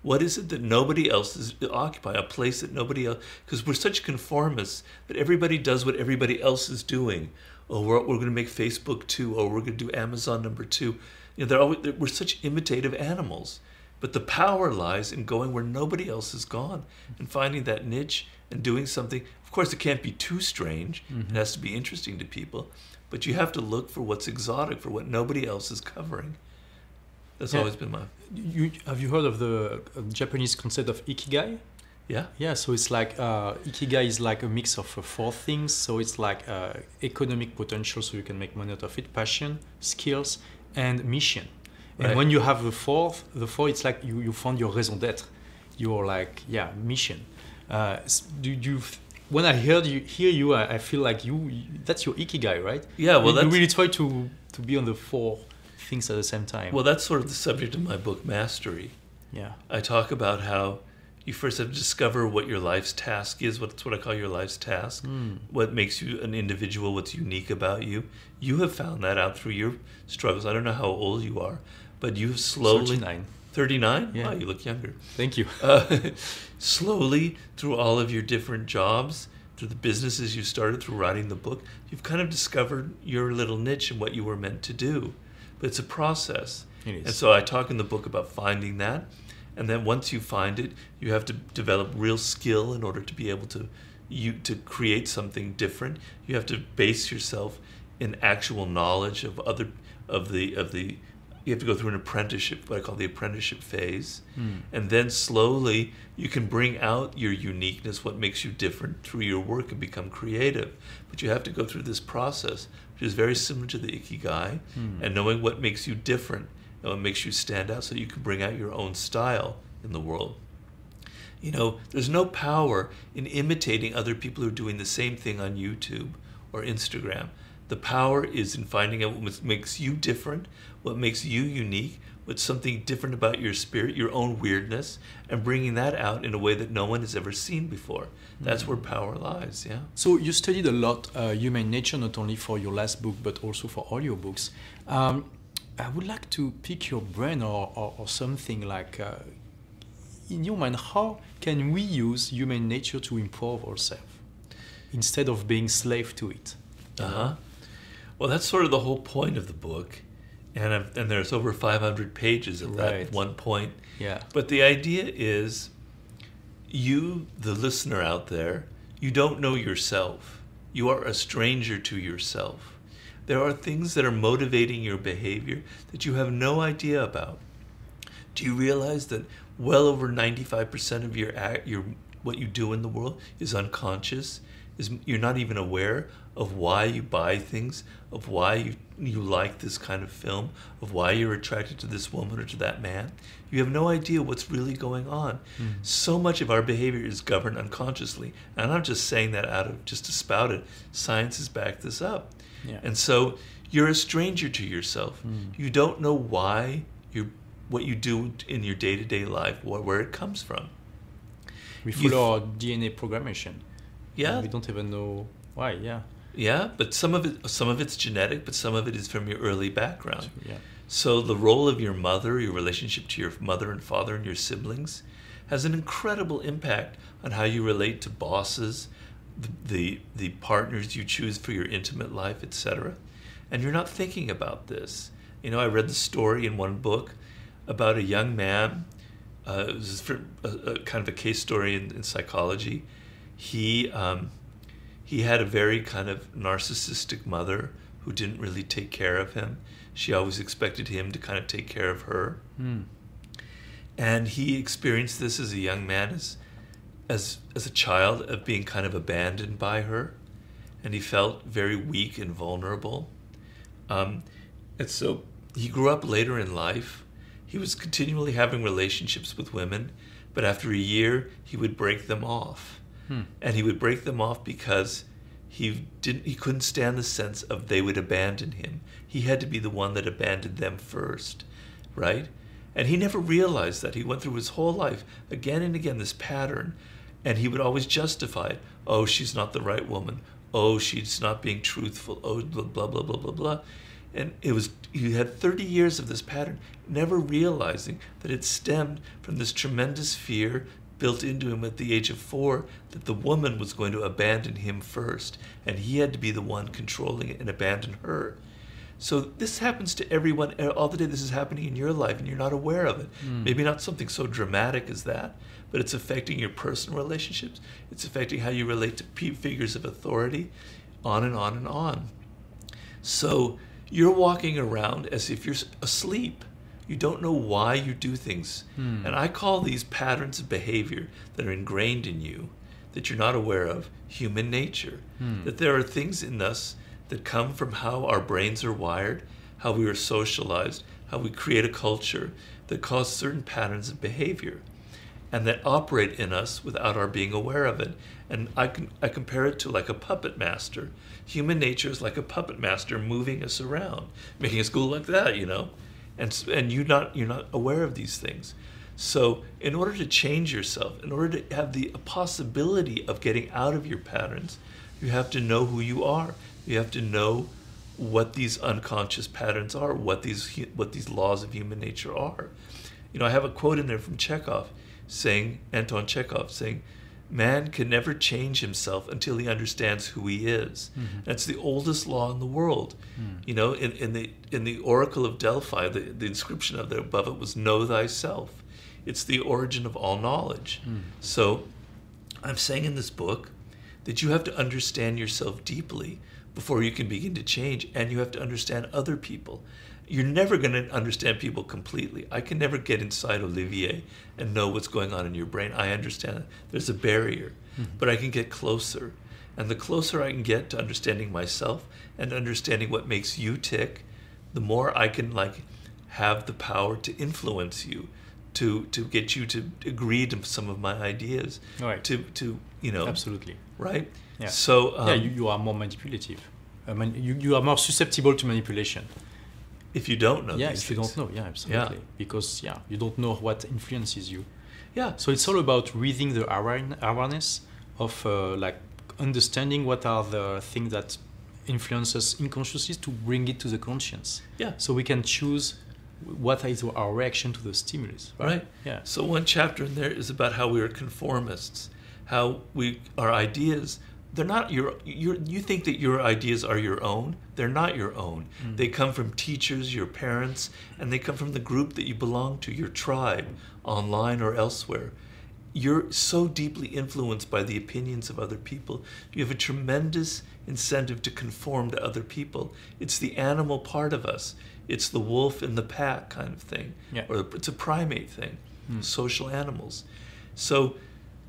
What is it that nobody else is occupy? A place that nobody else because we're such conformists that everybody does what everybody else is doing. Oh, we're, we're going to make Facebook two. Oh, we're going to do Amazon number two. You know, they're always, they're, we're such imitative animals. But the power lies in going where nobody else has gone and finding that niche and doing something. Of course, it can't be too strange. Mhm. It has to be interesting to people. But you have to look for what's exotic, for what nobody else is covering. That's Yeah. always been my You, have you heard of the uh, Japanese concept of ikigai? yeah. Yeah, so it's like uh, ikigai is like a mix of uh, four things. So it's like uh, economic potential, so you can make money out of it, passion, skills, and mission. And when you have the fourth, the four, it's like you, you found your raison d'être, your like yeah mission. Uh, do you? When I heard you hear you, I, I feel like you, that's your ikigai, right? Yeah, well, you, you really try to to be on the four things at the same time. well, that's sort of the subject of my book, Mastery. yeah. I talk about how you first have to discover what your life's task is. What's what I call your life's task. Mm. What makes you an individual? What's unique about you? You have found that out through your struggles. I don't know how old you are, but you have slowly 39. 39. Yeah. Wow, you look younger. Thank you. Uh, slowly through all of your different jobs, through the businesses you started, through writing the book, you've kind of discovered your little niche and what you were meant to do. But it's a process. It is. And so I talk in the book about finding that. And then once you find it, you have to develop real skill in order to be able to you to create something different. You have to base yourself in actual knowledge of other of the of the you have to go through an apprenticeship, what I call the apprenticeship phase. Mm. And then slowly you can bring out your uniqueness, what makes you different through your work and become creative. But you have to go through this process, which is very similar to the Ikigai, Hmm. and knowing what makes you different and what makes you stand out so you can bring out your own style in the world. You know, there's no power in imitating other people who are doing the same thing on YouTube or Instagram. The power is in finding out what makes you different, what makes you unique, what's something different about your spirit, your own weirdness, and bringing that out in a way that no one has ever seen before. That's mm-hmm. where power lies, yeah. So you studied a lot uh, human nature, not only for your last book, but also for all your books. Um, I would like to pick your brain or, or, or something like, uh, in your mind, how can we use human nature to improve ourselves instead of being slave to it? Uh huh. Well, that's sort of the whole point of the book, and and there's over 500 pages at right. that one point. Yeah. But the idea is, you, the listener out there, you don't know yourself. You are a stranger to yourself. There are things that are motivating your behavior that you have no idea about. Do you realize that well over 95% of your act, your what you do in the world is unconscious? Is you're not even aware of why you buy things, of why you you like this kind of film, of why you're attracted to this woman or to that man. You have no idea what's really going on. Mm. So much of our behavior is governed unconsciously. And I'm just saying that out of just to spout it. Science has backed this up. Yeah. And so you're a stranger to yourself. Mm. You don't know why you're what you do in your day to day life, where, where it comes from. We follow our DNA programmation. Yeah. we don't even know why. Yeah. Yeah, but some of it some of it's genetic, but some of it is from your early background. Yeah. So the role of your mother, your relationship to your mother and father and your siblings has an incredible impact on how you relate to bosses, the the, the partners you choose for your intimate life, etc. And you're not thinking about this. You know, I read the story in one book about a young man. Uh, it was for a, a, kind of a case story in, in psychology. He um, he had a very kind of narcissistic mother who didn't really take care of him. She always expected him to kind of take care of her. Mm. And he experienced this as a young man, as, as, as a child, of being kind of abandoned by her. And he felt very weak and vulnerable. Um, and so he grew up later in life. He was continually having relationships with women, but after a year, he would break them off And he would break them off because he didn't he couldn't stand the sense of they would abandon him. He had to be the one that abandoned them first, right? And he never realized that. He went through his whole life again and again this pattern and he would always justify it. Oh, she's not the right woman. Oh, she's not being truthful. Oh, blah blah blah blah blah blah. And it was he had 30 years of this pattern, never realizing that it stemmed from this tremendous fear, built into him at the age of four that the woman was going to abandon him first, and he had to be the one controlling it and abandon her. So this happens to everyone all the day. This is happening in your life, and you're not aware of it. Mm. Maybe not something so dramatic as that, but it's affecting your personal relationships. It's affecting how you relate to figures of authority, on and on and on. So you're walking around as if you're asleep you don't know why you do things. Hmm. And I call these patterns of behavior that are ingrained in you, that you're not aware of, human nature. Hmm. That there are things in us that come from how our brains are wired, how we are socialized, how we create a culture that cause certain patterns of behavior and that operate in us without our being aware of it. And I can I compare it to like a puppet master. Human nature is like a puppet master moving us around, making us go like that, you know and and you not you're not aware of these things. So, in order to change yourself, in order to have the possibility of getting out of your patterns, you have to know who you are. You have to know what these unconscious patterns are, what these what these laws of human nature are. You know, I have a quote in there from Chekhov saying Anton Chekhov saying man can never change himself until he understands who he is. Mm-hmm. That's the oldest law in the world. Mm. You know, in, in the in the Oracle of Delphi, the, the inscription of there above it was "Know thyself." It's the origin of all knowledge. Mm. So, I'm saying in this book that you have to understand yourself deeply before you can begin to change, and you have to understand other people you're never going to understand people completely. I can never get inside Olivier and know what's going on in your brain. I understand that there's a barrier, mm-hmm. but I can get closer. And the closer I can get to understanding myself and understanding what makes you tick, the more I can like have the power to influence you, to to get you to agree to some of my ideas, right. to to you know absolutely right. Yeah. So um, yeah, you, you are more manipulative. I mean, you, you are more susceptible to manipulation. If you don't know yeah, if you don't know, yeah, absolutely. Because yeah, you don't know what influences you. Yeah. So it's all about reading the awareness of uh, like understanding what are the things that influences us unconsciously to bring it to the conscience. Yeah. So we can choose what is our reaction to the stimulus. Right. Right. Yeah. So one chapter in there is about how we are conformists, how we our ideas they're not your your you think that your ideas are your own. They're not your own. Mm. They come from teachers, your parents, and they come from the group that you belong to, your tribe, online or elsewhere. You're so deeply influenced by the opinions of other people. You have a tremendous incentive to conform to other people. It's the animal part of us. It's the wolf in the pack kind of thing. Yeah. Or it's a primate thing, Mm. social animals. So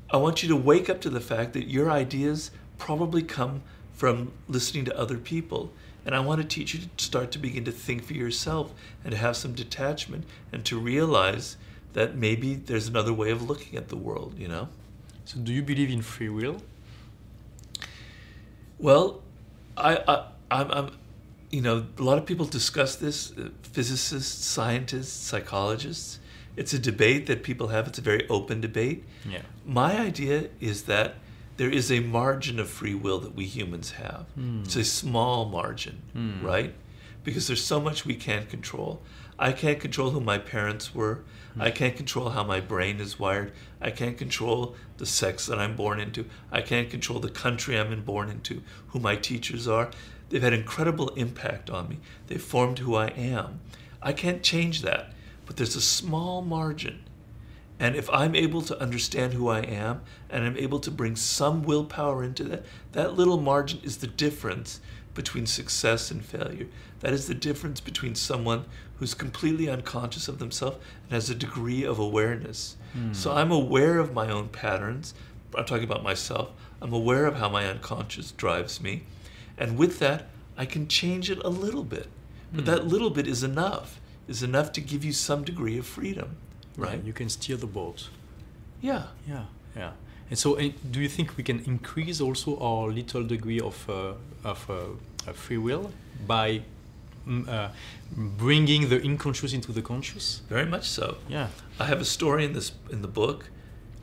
I want you to wake up to the fact that your ideas probably come from listening to other people. And I want to teach you to start to begin to think for yourself and to have some detachment and to realize that maybe there's another way of looking at the world, you know? So do you believe in free will? Well, I, I I'm, I'm, you know, a lot of people discuss this. Uh, physicists, scientists, psychologists. It's a debate that people have. It's a very open debate. Yeah. My idea is that there is a margin of free will that we humans have. Hmm. It's a small margin, Hmm. right? Because there's so much we can't control. I can't control who my parents were. I can't control how my brain is wired. I can't control the sex that I'm born into. I can't control the country I'm born into, who my teachers are. They've had incredible impact on me. They've formed who I am. I can't change that, but there's a small margin. And if I'm able to understand who I am and I'm able to bring some willpower into that, that little margin is the difference between success and failure. That is the difference between someone who's completely unconscious of themselves and has a degree of awareness. Hmm. So I'm aware of my own patterns. I'm talking about myself. I'm aware of how my unconscious drives me. And with that, I can change it a little bit. But hmm. that little bit is enough, is enough to give you some degree of freedom. Right? You can steer the boat. Yeah. Yeah, yeah. And so, uh, do you think we can increase also our little degree of uh, of uh, uh, free will by mm, uh, bringing the unconscious into the conscious? Very much so. Yeah. I have a story in this in the book.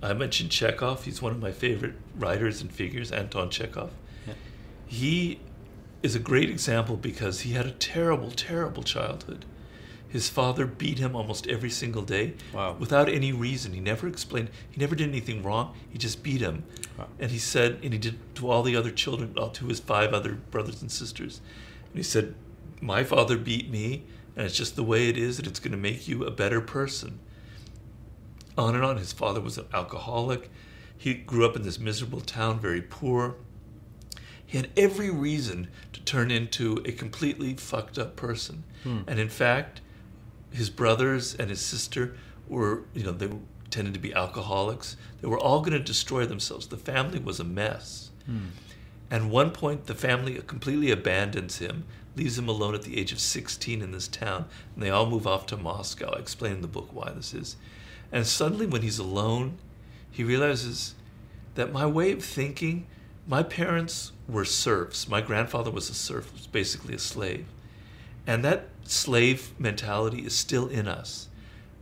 I mentioned Chekhov. He's one of my favorite writers and figures, Anton Chekhov. Yeah. He is a great example because he had a terrible, terrible childhood. His father beat him almost every single day Wow. without any reason. He never explained, he never did anything wrong. He just beat him. Wow. And he said, and he did to all the other children, all to his five other brothers and sisters. And he said, My father beat me, and it's just the way it is that it's going to make you a better person on and on. His father was an alcoholic. He grew up in this miserable town, very poor. He had every reason to turn into a completely fucked up person. Hmm. And in fact, his brothers and his sister were, you know, they tended to be alcoholics. They were all going to destroy themselves. The family was a mess. Hmm. And one point, the family completely abandons him, leaves him alone at the age of 16 in this town, and they all move off to Moscow. I explain in the book why this is. And suddenly, when he's alone, he realizes that my way of thinking, my parents were serfs. My grandfather was a serf, was basically a slave. And that slave mentality is still in us.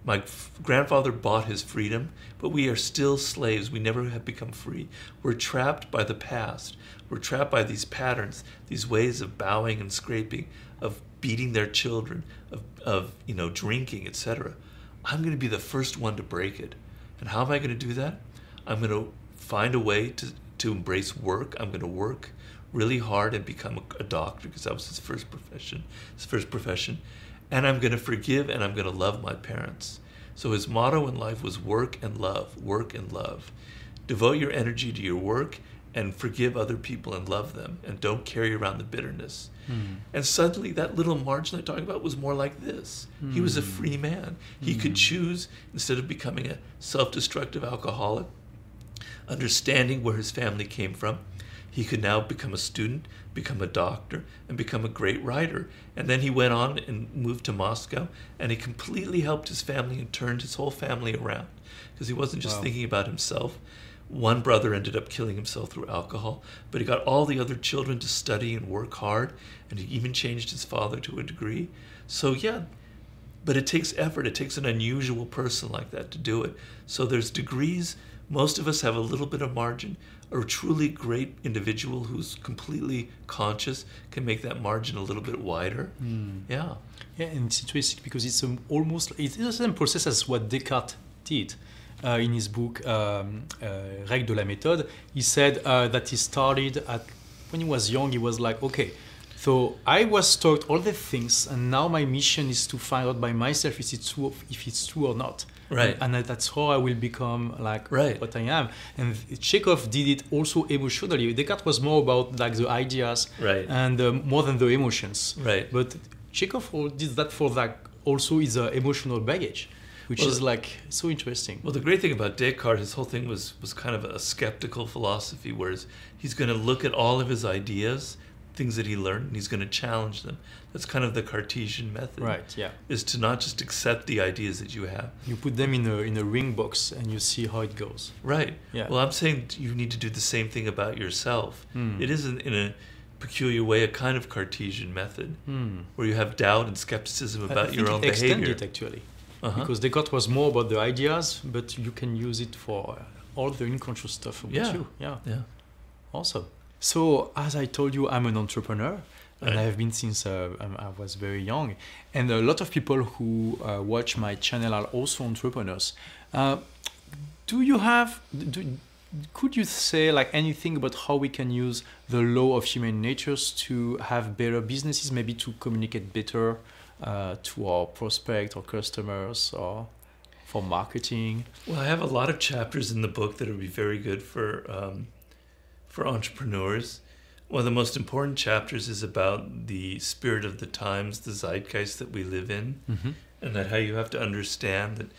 My f- grandfather bought his freedom, but we are still slaves. We never have become free. We're trapped by the past. We're trapped by these patterns, these ways of bowing and scraping, of beating their children, of, of you know, drinking, etc. I'm going to be the first one to break it. And how am I going to do that? I'm going to find a way to, to embrace work. I'm going to work really hard and become a, a doctor because that was his first profession. His first profession. And I'm going to forgive and I'm going to love my parents. So his motto in life was work and love, work and love. Devote your energy to your work and forgive other people and love them and don't carry around the bitterness. Hmm. And suddenly, that little margin I talked about was more like this. He was a free man. He could choose, instead of becoming a self destructive alcoholic, understanding where his family came from, he could now become a student, become a doctor, and become a great writer. And then he went on and moved to Moscow, and he completely helped his family and turned his whole family around because he wasn't just Wow. thinking about himself. One brother ended up killing himself through alcohol, but he got all the other children to study and work hard, and he even changed his father to a degree. So, yeah, but it takes effort. It takes an unusual person like that to do it. So, there's degrees. Most of us have a little bit of margin. A truly great individual who's completely conscious can make that margin a little bit wider. Yeah. Yeah, and it's interesting because it's um, almost it's the same process as what Descartes did uh, in his book um, uh, Règles de la méthode. He said uh, that he started at when he was young. He was like, okay, so I was taught all the things, and now my mission is to find out by myself if it's true, if it's true or not. Right. And that's how I will become like Right. what I am. And Chekhov did it also emotionally. Descartes was more about like the ideas Right. and um, more than the emotions. Right. But Chekhov did that for like also his uh, emotional baggage, which Well, is like so interesting. Well, the great thing about Descartes, his whole thing was was kind of a skeptical philosophy, whereas he's going to look at all of his ideas, things that he learned, and he's going to challenge them. That's kind of the Cartesian method, Right. Yeah. Is to not just accept the ideas that you have. You put them in a in a ring box and you see how it goes. Right. Yeah. Well, I'm saying you need to do the same thing about yourself. Hmm. It is in, in a peculiar way a kind of Cartesian method Hmm. where you have doubt and skepticism I- I about think your own it behavior. it actually, Uh-huh. because Descartes was more about the ideas, but you can use it for all the unconscious stuff about Yeah. you. Yeah. yeah. Awesome. So, as I told you, I'm an entrepreneur, and I have been since uh, um, I was very young. And a lot of people who uh, watch my channel are also entrepreneurs. Uh, do you have? Do, could you say like anything about how we can use the law of human natures to have better businesses, maybe to communicate better uh, to our prospect or customers, or for marketing? Well, I have a lot of chapters in the book that would be very good for um, for entrepreneurs. One of the most important chapters is about the spirit of the times, the zeitgeist that we live in, Mm-hmm. and that how you have to understand that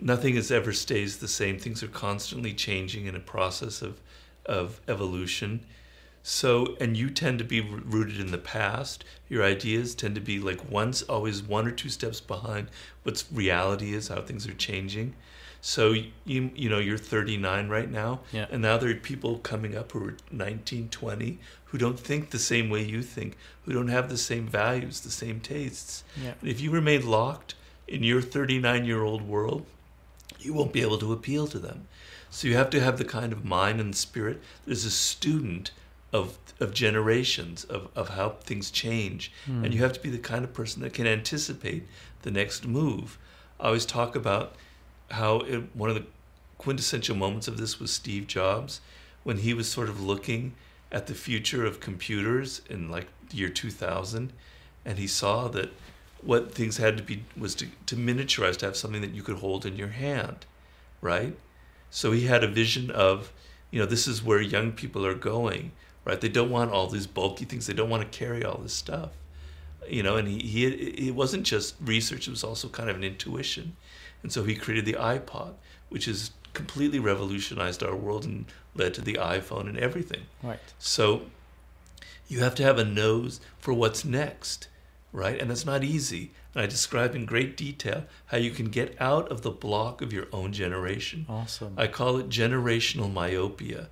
nothing is ever stays the same. Things are constantly changing in a process of of evolution. So, and you tend to be rooted in the past. Your ideas tend to be like once, always one or two steps behind what's reality is, how things are changing. So you you know you're 39 right now, Yeah. and now there are people coming up who are 19, 20 who don't think the same way you think, who don't have the same values, the same tastes. Yeah. And if you remain locked in your 39 year old world, you won't be able to appeal to them. So you have to have the kind of mind and spirit that is a student of of generations of, of how things change. And hmm. you have to be the kind of person that can anticipate the next move. I always talk about how it, one of the quintessential moments of this was Steve Jobs when he was sort of looking at the future of computers in like the year 2000 and he saw that what things had to be was to, to miniaturize to have something that you could hold in your hand right? So he had a vision of you know this is where young people are going right? They don't want all these bulky things. They don't want to carry all this stuff you know and he, he it wasn't just research. It was also kind of an intuition and so he created the ipod which has completely revolutionized our world and led to the iphone and everything Right. so you have to have a nose for what's next, right? And that's not easy. And I describe in great detail how you can get out of the block of your own generation. Awesome. I call it generational myopia.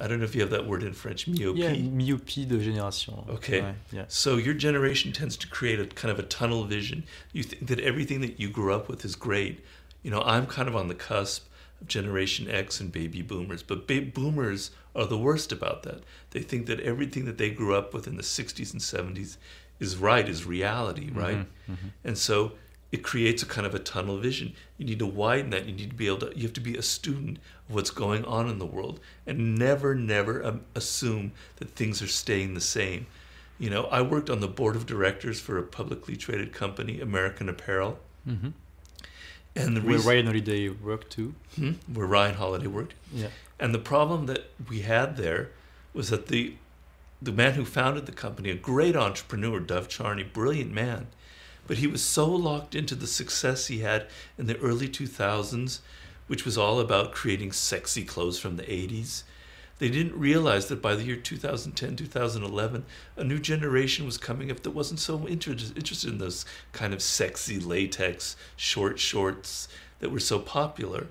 I don't know if you have that word in French, myopia. Yeah, myopie de génération. Okay. Ouais, yeah. So your generation tends to create a kind of a tunnel vision. You think that everything that you grew up with is great. You know, I'm kind of on the cusp of Generation X and baby boomers, but ba- boomers are the worst about that. They think that everything that they grew up with in the 60s and 70s is right, is reality, mm-hmm, right? Mm-hmm. And so it creates a kind of a tunnel vision. You need to widen that. You need to be able to, you have to be a student what's going on in the world and never, never um, assume that things are staying the same. You know, I worked on the board of directors for a publicly traded company, American Apparel. Mhm. And the Where reason Ryan Holiday worked too. Hmm? where Ryan Holiday worked. Yeah. And the problem that we had there was that the the man who founded the company, a great entrepreneur, Dov Charney, brilliant man, but he was so locked into the success he had in the early 2000s, which was all about creating sexy clothes from the 80s. They didn't realize that by the year 2010, 2011, a new generation was coming up that wasn't so inter- interested in those kind of sexy latex short shorts that were so popular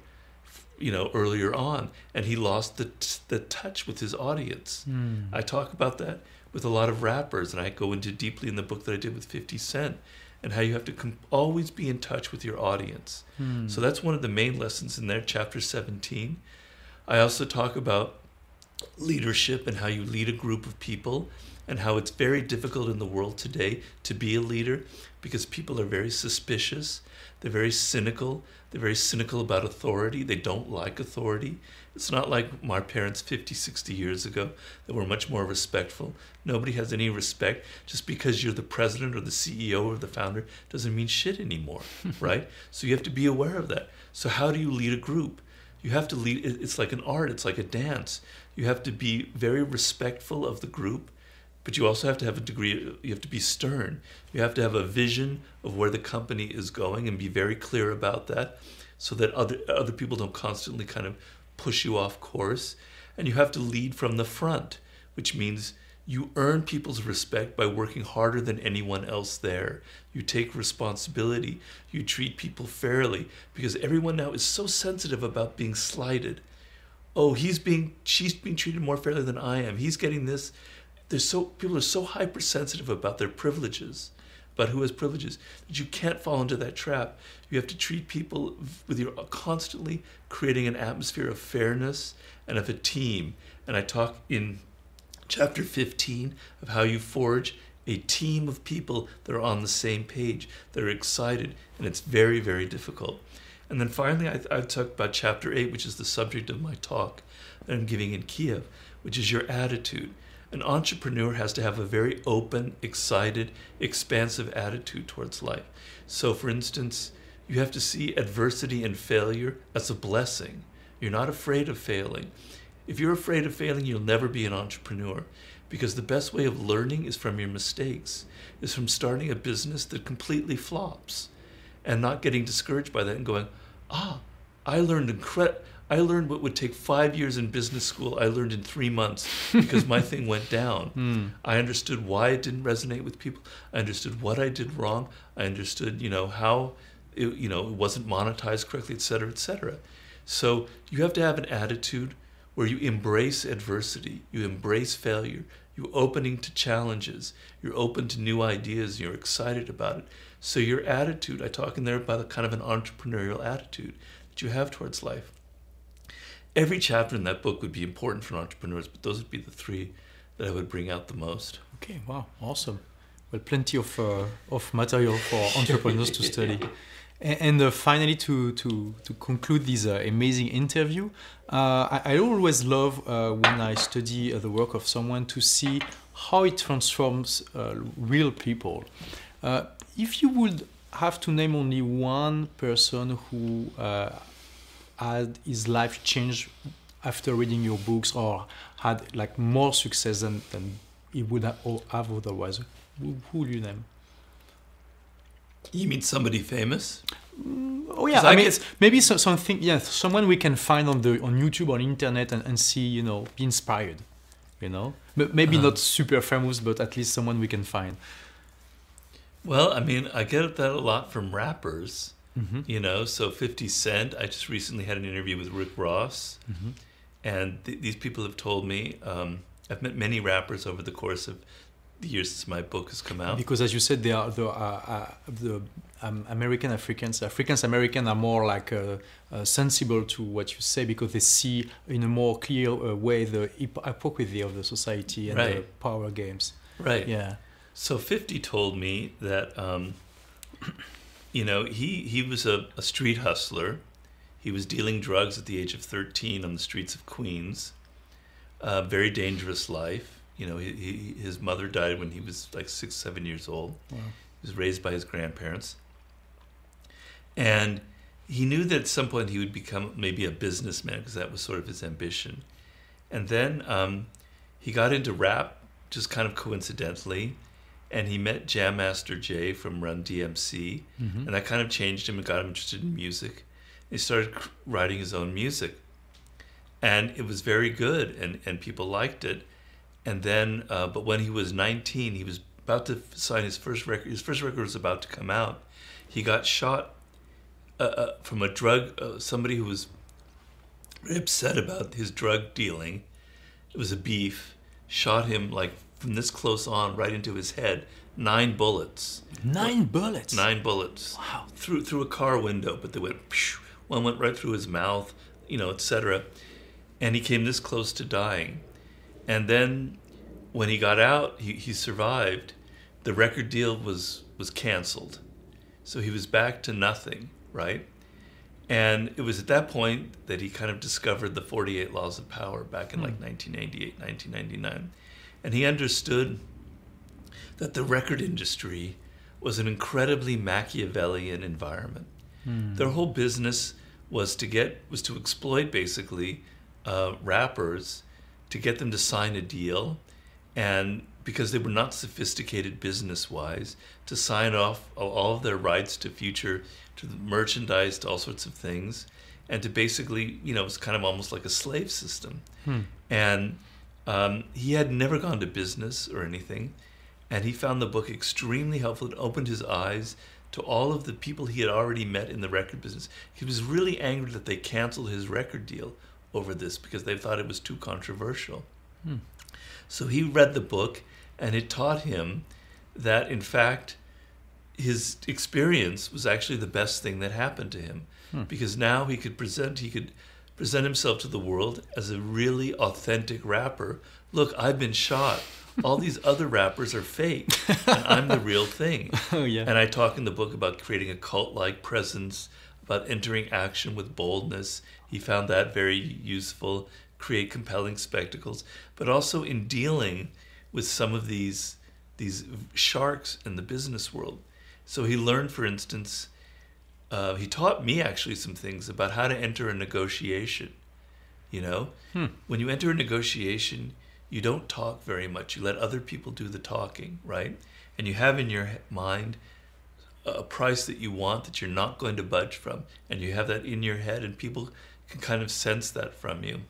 you know, earlier on, and he lost the the touch with his audience. Mm. I talk about that with a lot of rappers, and I go into deeply in the book that I did with Fifty Cent, and how you have to com- always be in touch with your audience. Mm. So that's one of the main lessons in there, chapter seventeen. I also talk about leadership and how you lead a group of people and how it's very difficult in the world today to be a leader because people are very suspicious, they're very cynical, they're very cynical about authority, they don't like authority. It's not like my parents 50, 60 years ago that were much more respectful. Nobody has any respect. Just because you're the president or the CEO or the founder doesn't mean shit anymore, right? So you have to be aware of that. So, how do you lead a group? You have to lead, it's like an art, it's like a dance. You have to be very respectful of the group, but you also have to have a degree, you have to be stern. You have to have a vision of where the company is going and be very clear about that so that other, other people don't constantly kind of push you off course. And you have to lead from the front, which means you earn people's respect by working harder than anyone else there. You take responsibility. You treat people fairly because everyone now is so sensitive about being slighted. Oh, he's being she's being treated more fairly than I am. He's getting this. There's so people are so hypersensitive about their privileges, about who has privileges, that you can't fall into that trap. You have to treat people with your constantly creating an atmosphere of fairness and of a team. And I talk in chapter 15 of how you forge a team of people that are on the same page, that are excited, and it's very, very difficult. And then finally, I, I talk about chapter 8, which is the subject of my talk that I'm giving in Kiev, which is your attitude. An entrepreneur has to have a very open, excited, expansive attitude towards life. So, for instance, you have to see adversity and failure as a blessing. You're not afraid of failing. If you're afraid of failing, you'll never be an entrepreneur because the best way of learning is from your mistakes, is from starting a business that completely flops and not getting discouraged by that and going, ah, I learned incredible. I learned what would take five years in business school. I learned in three months because my thing went down. Mm. I understood why it didn't resonate with people. I understood what I did wrong. I understood, you know, how, it, you know, it wasn't monetized correctly, et cetera, et cetera. So you have to have an attitude where you embrace adversity, you embrace failure, you're opening to challenges, you're open to new ideas, you're excited about it. So your attitude, I talk in there about a kind of an entrepreneurial attitude that you have towards life. Every chapter in that book would be important for entrepreneurs, but those would be the three that I would bring out the most. Okay, wow, awesome. Well, plenty of uh, of material for entrepreneurs to study. And, and uh, finally, to to to conclude this uh, amazing interview, uh, I, I, always love uh, when I study uh, the work of someone to see how it transforms real people. if you would have to name only one person who had his life changed after reading your books or had like more success than, than he would have, otherwise? Who, who would you name? You mean somebody famous? Mm, oh yeah i, I mean it's maybe so, something yeah someone we can find on the on youtube on internet and, and see you know be inspired you know? But maybe uh-huh. not super famous but at least someone we can find. Well i mean i get that a lot from rappers Mm-hmm. You know, so 50 Cent, I just recently had an interview with Rick Ross, mm-hmm. and th- these people have told me um, I've met many rappers over the course of the years since my book has come out. Because, as you said, they are the, uh, uh, the um, American Africans, Africans American are more like uh, uh, sensible to what you say because they see in a more clear uh, way the hypocrisy of the society and right. the power games. Right. Yeah. So 50 told me that. Um, you know, he, he was a, a street hustler. He was dealing drugs at the age of 13 on the streets of Queens. A very dangerous life. You know, he, he, his mother died when he was like six, seven years old. Wow. He was raised by his grandparents. And he knew that at some point he would become maybe a businessman because that was sort of his ambition. And then um, he got into rap just kind of coincidentally and he met Jam Master Jay from Run DMC, mm-hmm. and that kind of changed him and got him interested in music. He started writing his own music, and it was very good, and and people liked it. And then, uh, but when he was 19, he was about to sign his first record. His first record was about to come out. He got shot uh, uh, from a drug. Uh, somebody who was upset about his drug dealing. It was a beef. Shot him like from this close on right into his head. Nine bullets. Nine bullets. Nine bullets. Wow. Through through a car window, but they went. Phew, one went right through his mouth, you know, etc. And he came this close to dying. And then, when he got out, he, he survived. The record deal was was canceled, so he was back to nothing. Right. And it was at that point that he kind of discovered the 48 Laws of Power back in hmm. like 1998, 1999. And he understood that the record industry was an incredibly Machiavellian environment. Their whole business was to get was to exploit basically uh, rappers to get them to sign a deal, and because they were not sophisticated business wise, to sign off all of their rights to future to the merchandise to all sorts of things, and to basically you know it's kind of almost like a slave system, and um, he had never gone to business or anything and he found the book extremely helpful. It opened his eyes to all of the people he had already met in the record business. He was really angry that they canceled his record deal over this because they thought it was too controversial. So he read the book, and it taught him that, in fact, his experience was actually the best thing that happened to him because now he could present he could present himself to the world as a really authentic rapper. Look, I've been shot. All these other rappers are fake, and I'm the real thing. Oh yeah. And I talk in the book about creating a cult like presence, about entering action with boldness. He found that very useful, create compelling spectacles, but also in dealing with some of these these sharks in the business world. So he learned, for instance, uh, he taught me actually some things about how to enter a negotiation. You know, when you enter a negotiation, you don't talk very much. You let other people do the talking, right? And you have in your mind a price that you want that you're not going to budge from, and you have that in your head, and people can kind of sense that from you.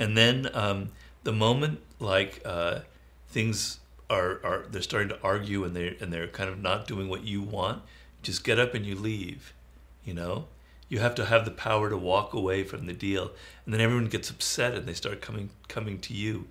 And then um, the moment like uh, things are, are they're starting to argue and they and they're kind of not doing what you want, just get up and you leave. You know, you have to have the power to walk away from the deal, and then everyone gets upset and they start coming coming to you.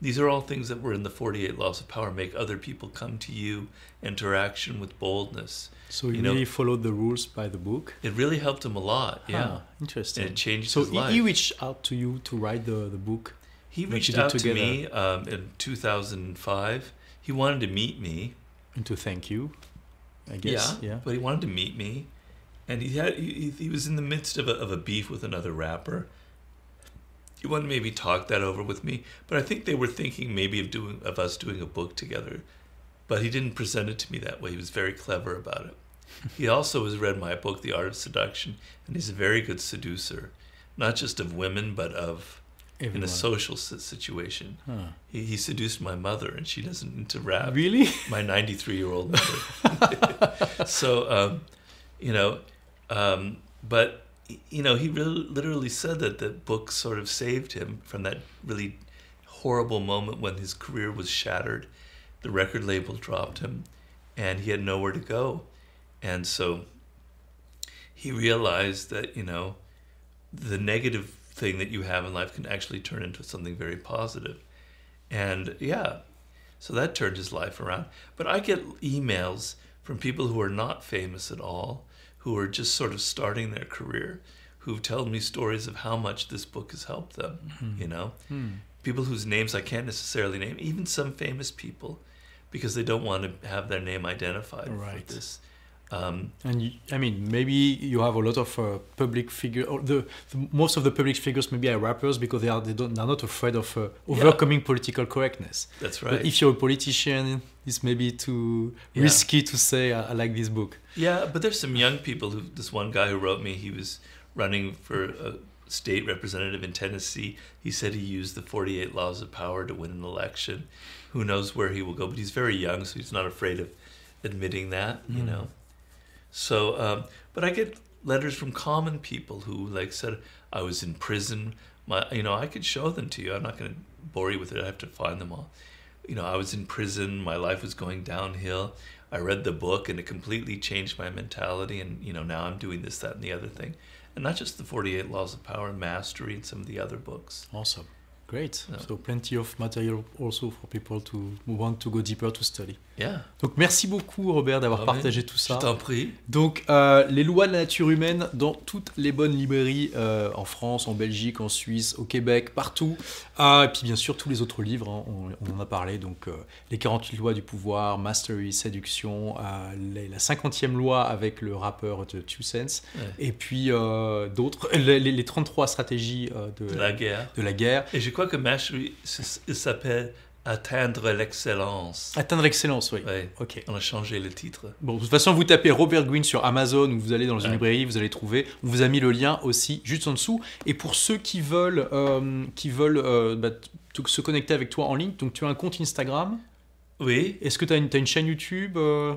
These are all things that were in the 48 laws of power. Make other people come to you, enter action with boldness. so you, know- really followed the rules by the book. It really helped him a lot. Yeah. Ah, interesting. And it changed so his he, life. he reached out to you to write the, the book. He reached out to me um, in 2005. He wanted to meet me. and to thank you, I guess. Yeah. But he wanted to meet me, and he had he, he was in the midst of a, of a beef with another rapper. He wanted to maybe talk that over with me, but I think they were thinking maybe of doing of us doing a book together. But he didn't present it to me that way. He was very clever about it. he also has read my book, The Art of Seduction, and he's a very good seducer, not just of women, but of in a social situation. Huh. He, he seduced my mother, and she doesn't into rap Really? my 93 year old mother. so, um, you know, um, but, you know, he really, literally said that the book sort of saved him from that really horrible moment when his career was shattered. The record label dropped him and he had nowhere to go. And so he realized that, you know, the negative thing that you have in life can actually turn into something very positive. And yeah, so that turned his life around. But I get emails from people who are not famous at all, who are just sort of starting their career, who've told me stories of how much this book has helped them, you know? Hmm. People whose names I can't necessarily name, even some famous people, because they don't want to have their name identified Right. with this. Um, And you, I mean, maybe you have a lot of uh, public figure, or the, the most of the public figures maybe are rappers because they are they don't they're not afraid of uh, overcoming political correctness. that's But right. if you're a politician, it's maybe too Yeah. risky to say I, I like this book. Yeah, but there's some young people who. This one guy who wrote me, he was running for a state representative in Tennessee. He said he used the 48 laws of power to win an election. Who knows where he will go? But he's very young, so he's not afraid of admitting that. You Mm. know. So, um, but I get letters from common people who like said I was in prison. My, you know, I could show them to you. I'm not going to bore you with it. I have to find them all. you know, I was in prison, my life was going downhill. I read the book and it completely changed my mentality. And, you know, now I'm doing this, that, and the other thing. And not just the 48 Laws of Power and Mastery and some of the other books. Awesome. Great. So plenty of material also for people to who want to go deeper to study. Yeah. Donc merci beaucoup Robert d'avoir Ah, partagé tout ça. Je t'en prie. Donc, euh, les lois de la nature humaine dans toutes les bonnes librairies euh, en France, en Belgique, en Suisse, au Québec, partout. Ah, et puis, bien sûr, tous les autres livres, hein, on, on en a parlé. Donc, euh, les 48 lois du pouvoir, Mastery, Séduction, euh, les- la 50e loi avec le rappeur de Two Cents, Ouais. et puis euh, d'autres, les, les- les 33 stratégies euh, de, La guerre. de la guerre. Et je crois que Mastery s'appelle Atteindre l'excellence. Atteindre l'excellence, oui. Ouais. Ok. On a changé le titre. Bon, de toute façon, vous tapez Robert Greene sur Amazon ou vous allez dans une Ouais. librairie, vous allez trouver. On vous a mis le lien aussi juste en dessous. Et pour ceux qui veulent, euh, qui veulent euh, bah, se connecter avec toi en ligne, donc tu as un compte Instagram. Oui, Est-ce que tu as, une- chaîne YouTube euh,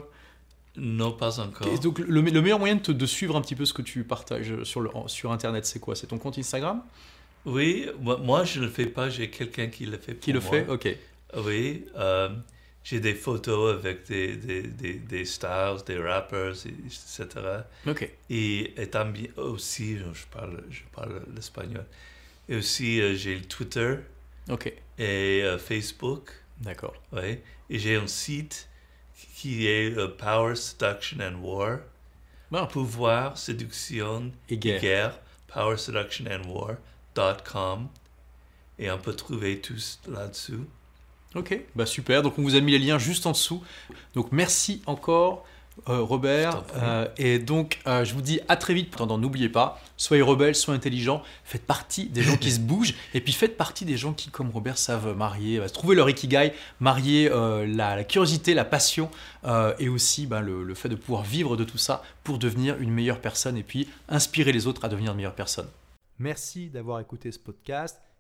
non pas encore. et donc le, le meilleur moyen de, te- de suivre un petit peu ce que tu partages sur, le, sur Internet, c'est quoi? C'est ton compte Instagram? Oui, moi, moi, je ne le fais pas, j'ai quelqu'un qui le fait pour qui le moi. fait? Ok. Oui, euh, j'ai des photos avec des, des, des, des stars, des rappers, etc. Ok. Et, et aussi, je parle, je parle l'espagnol. Et aussi, euh, j'ai le Twitter Ok. et euh, Facebook. D'accord. Oui. Et j'ai un site qui est Power, Seduction and War. Bon. Pouvoir, séduction Et guerre. guerre, Power, Seduction and War.com. Et on peut trouver tout là-dessus. Ok, bah super. Donc on vous a mis les liens juste en dessous. Donc merci encore euh, Robert. Euh, et donc euh, je vous dis à très vite. Attends, n'oubliez pas, soyez rebelles, soyez intelligents, faites partie des gens qui se bougent et puis faites partie des gens qui, comme Robert, savent marier, trouver leur ikigai, marier euh, la, la curiosité, la passion euh, et aussi bah, le, le fait de pouvoir vivre de tout ça pour devenir une meilleure personne et puis inspirer les autres à devenir de meilleures personnes. Merci d'avoir écouté ce podcast.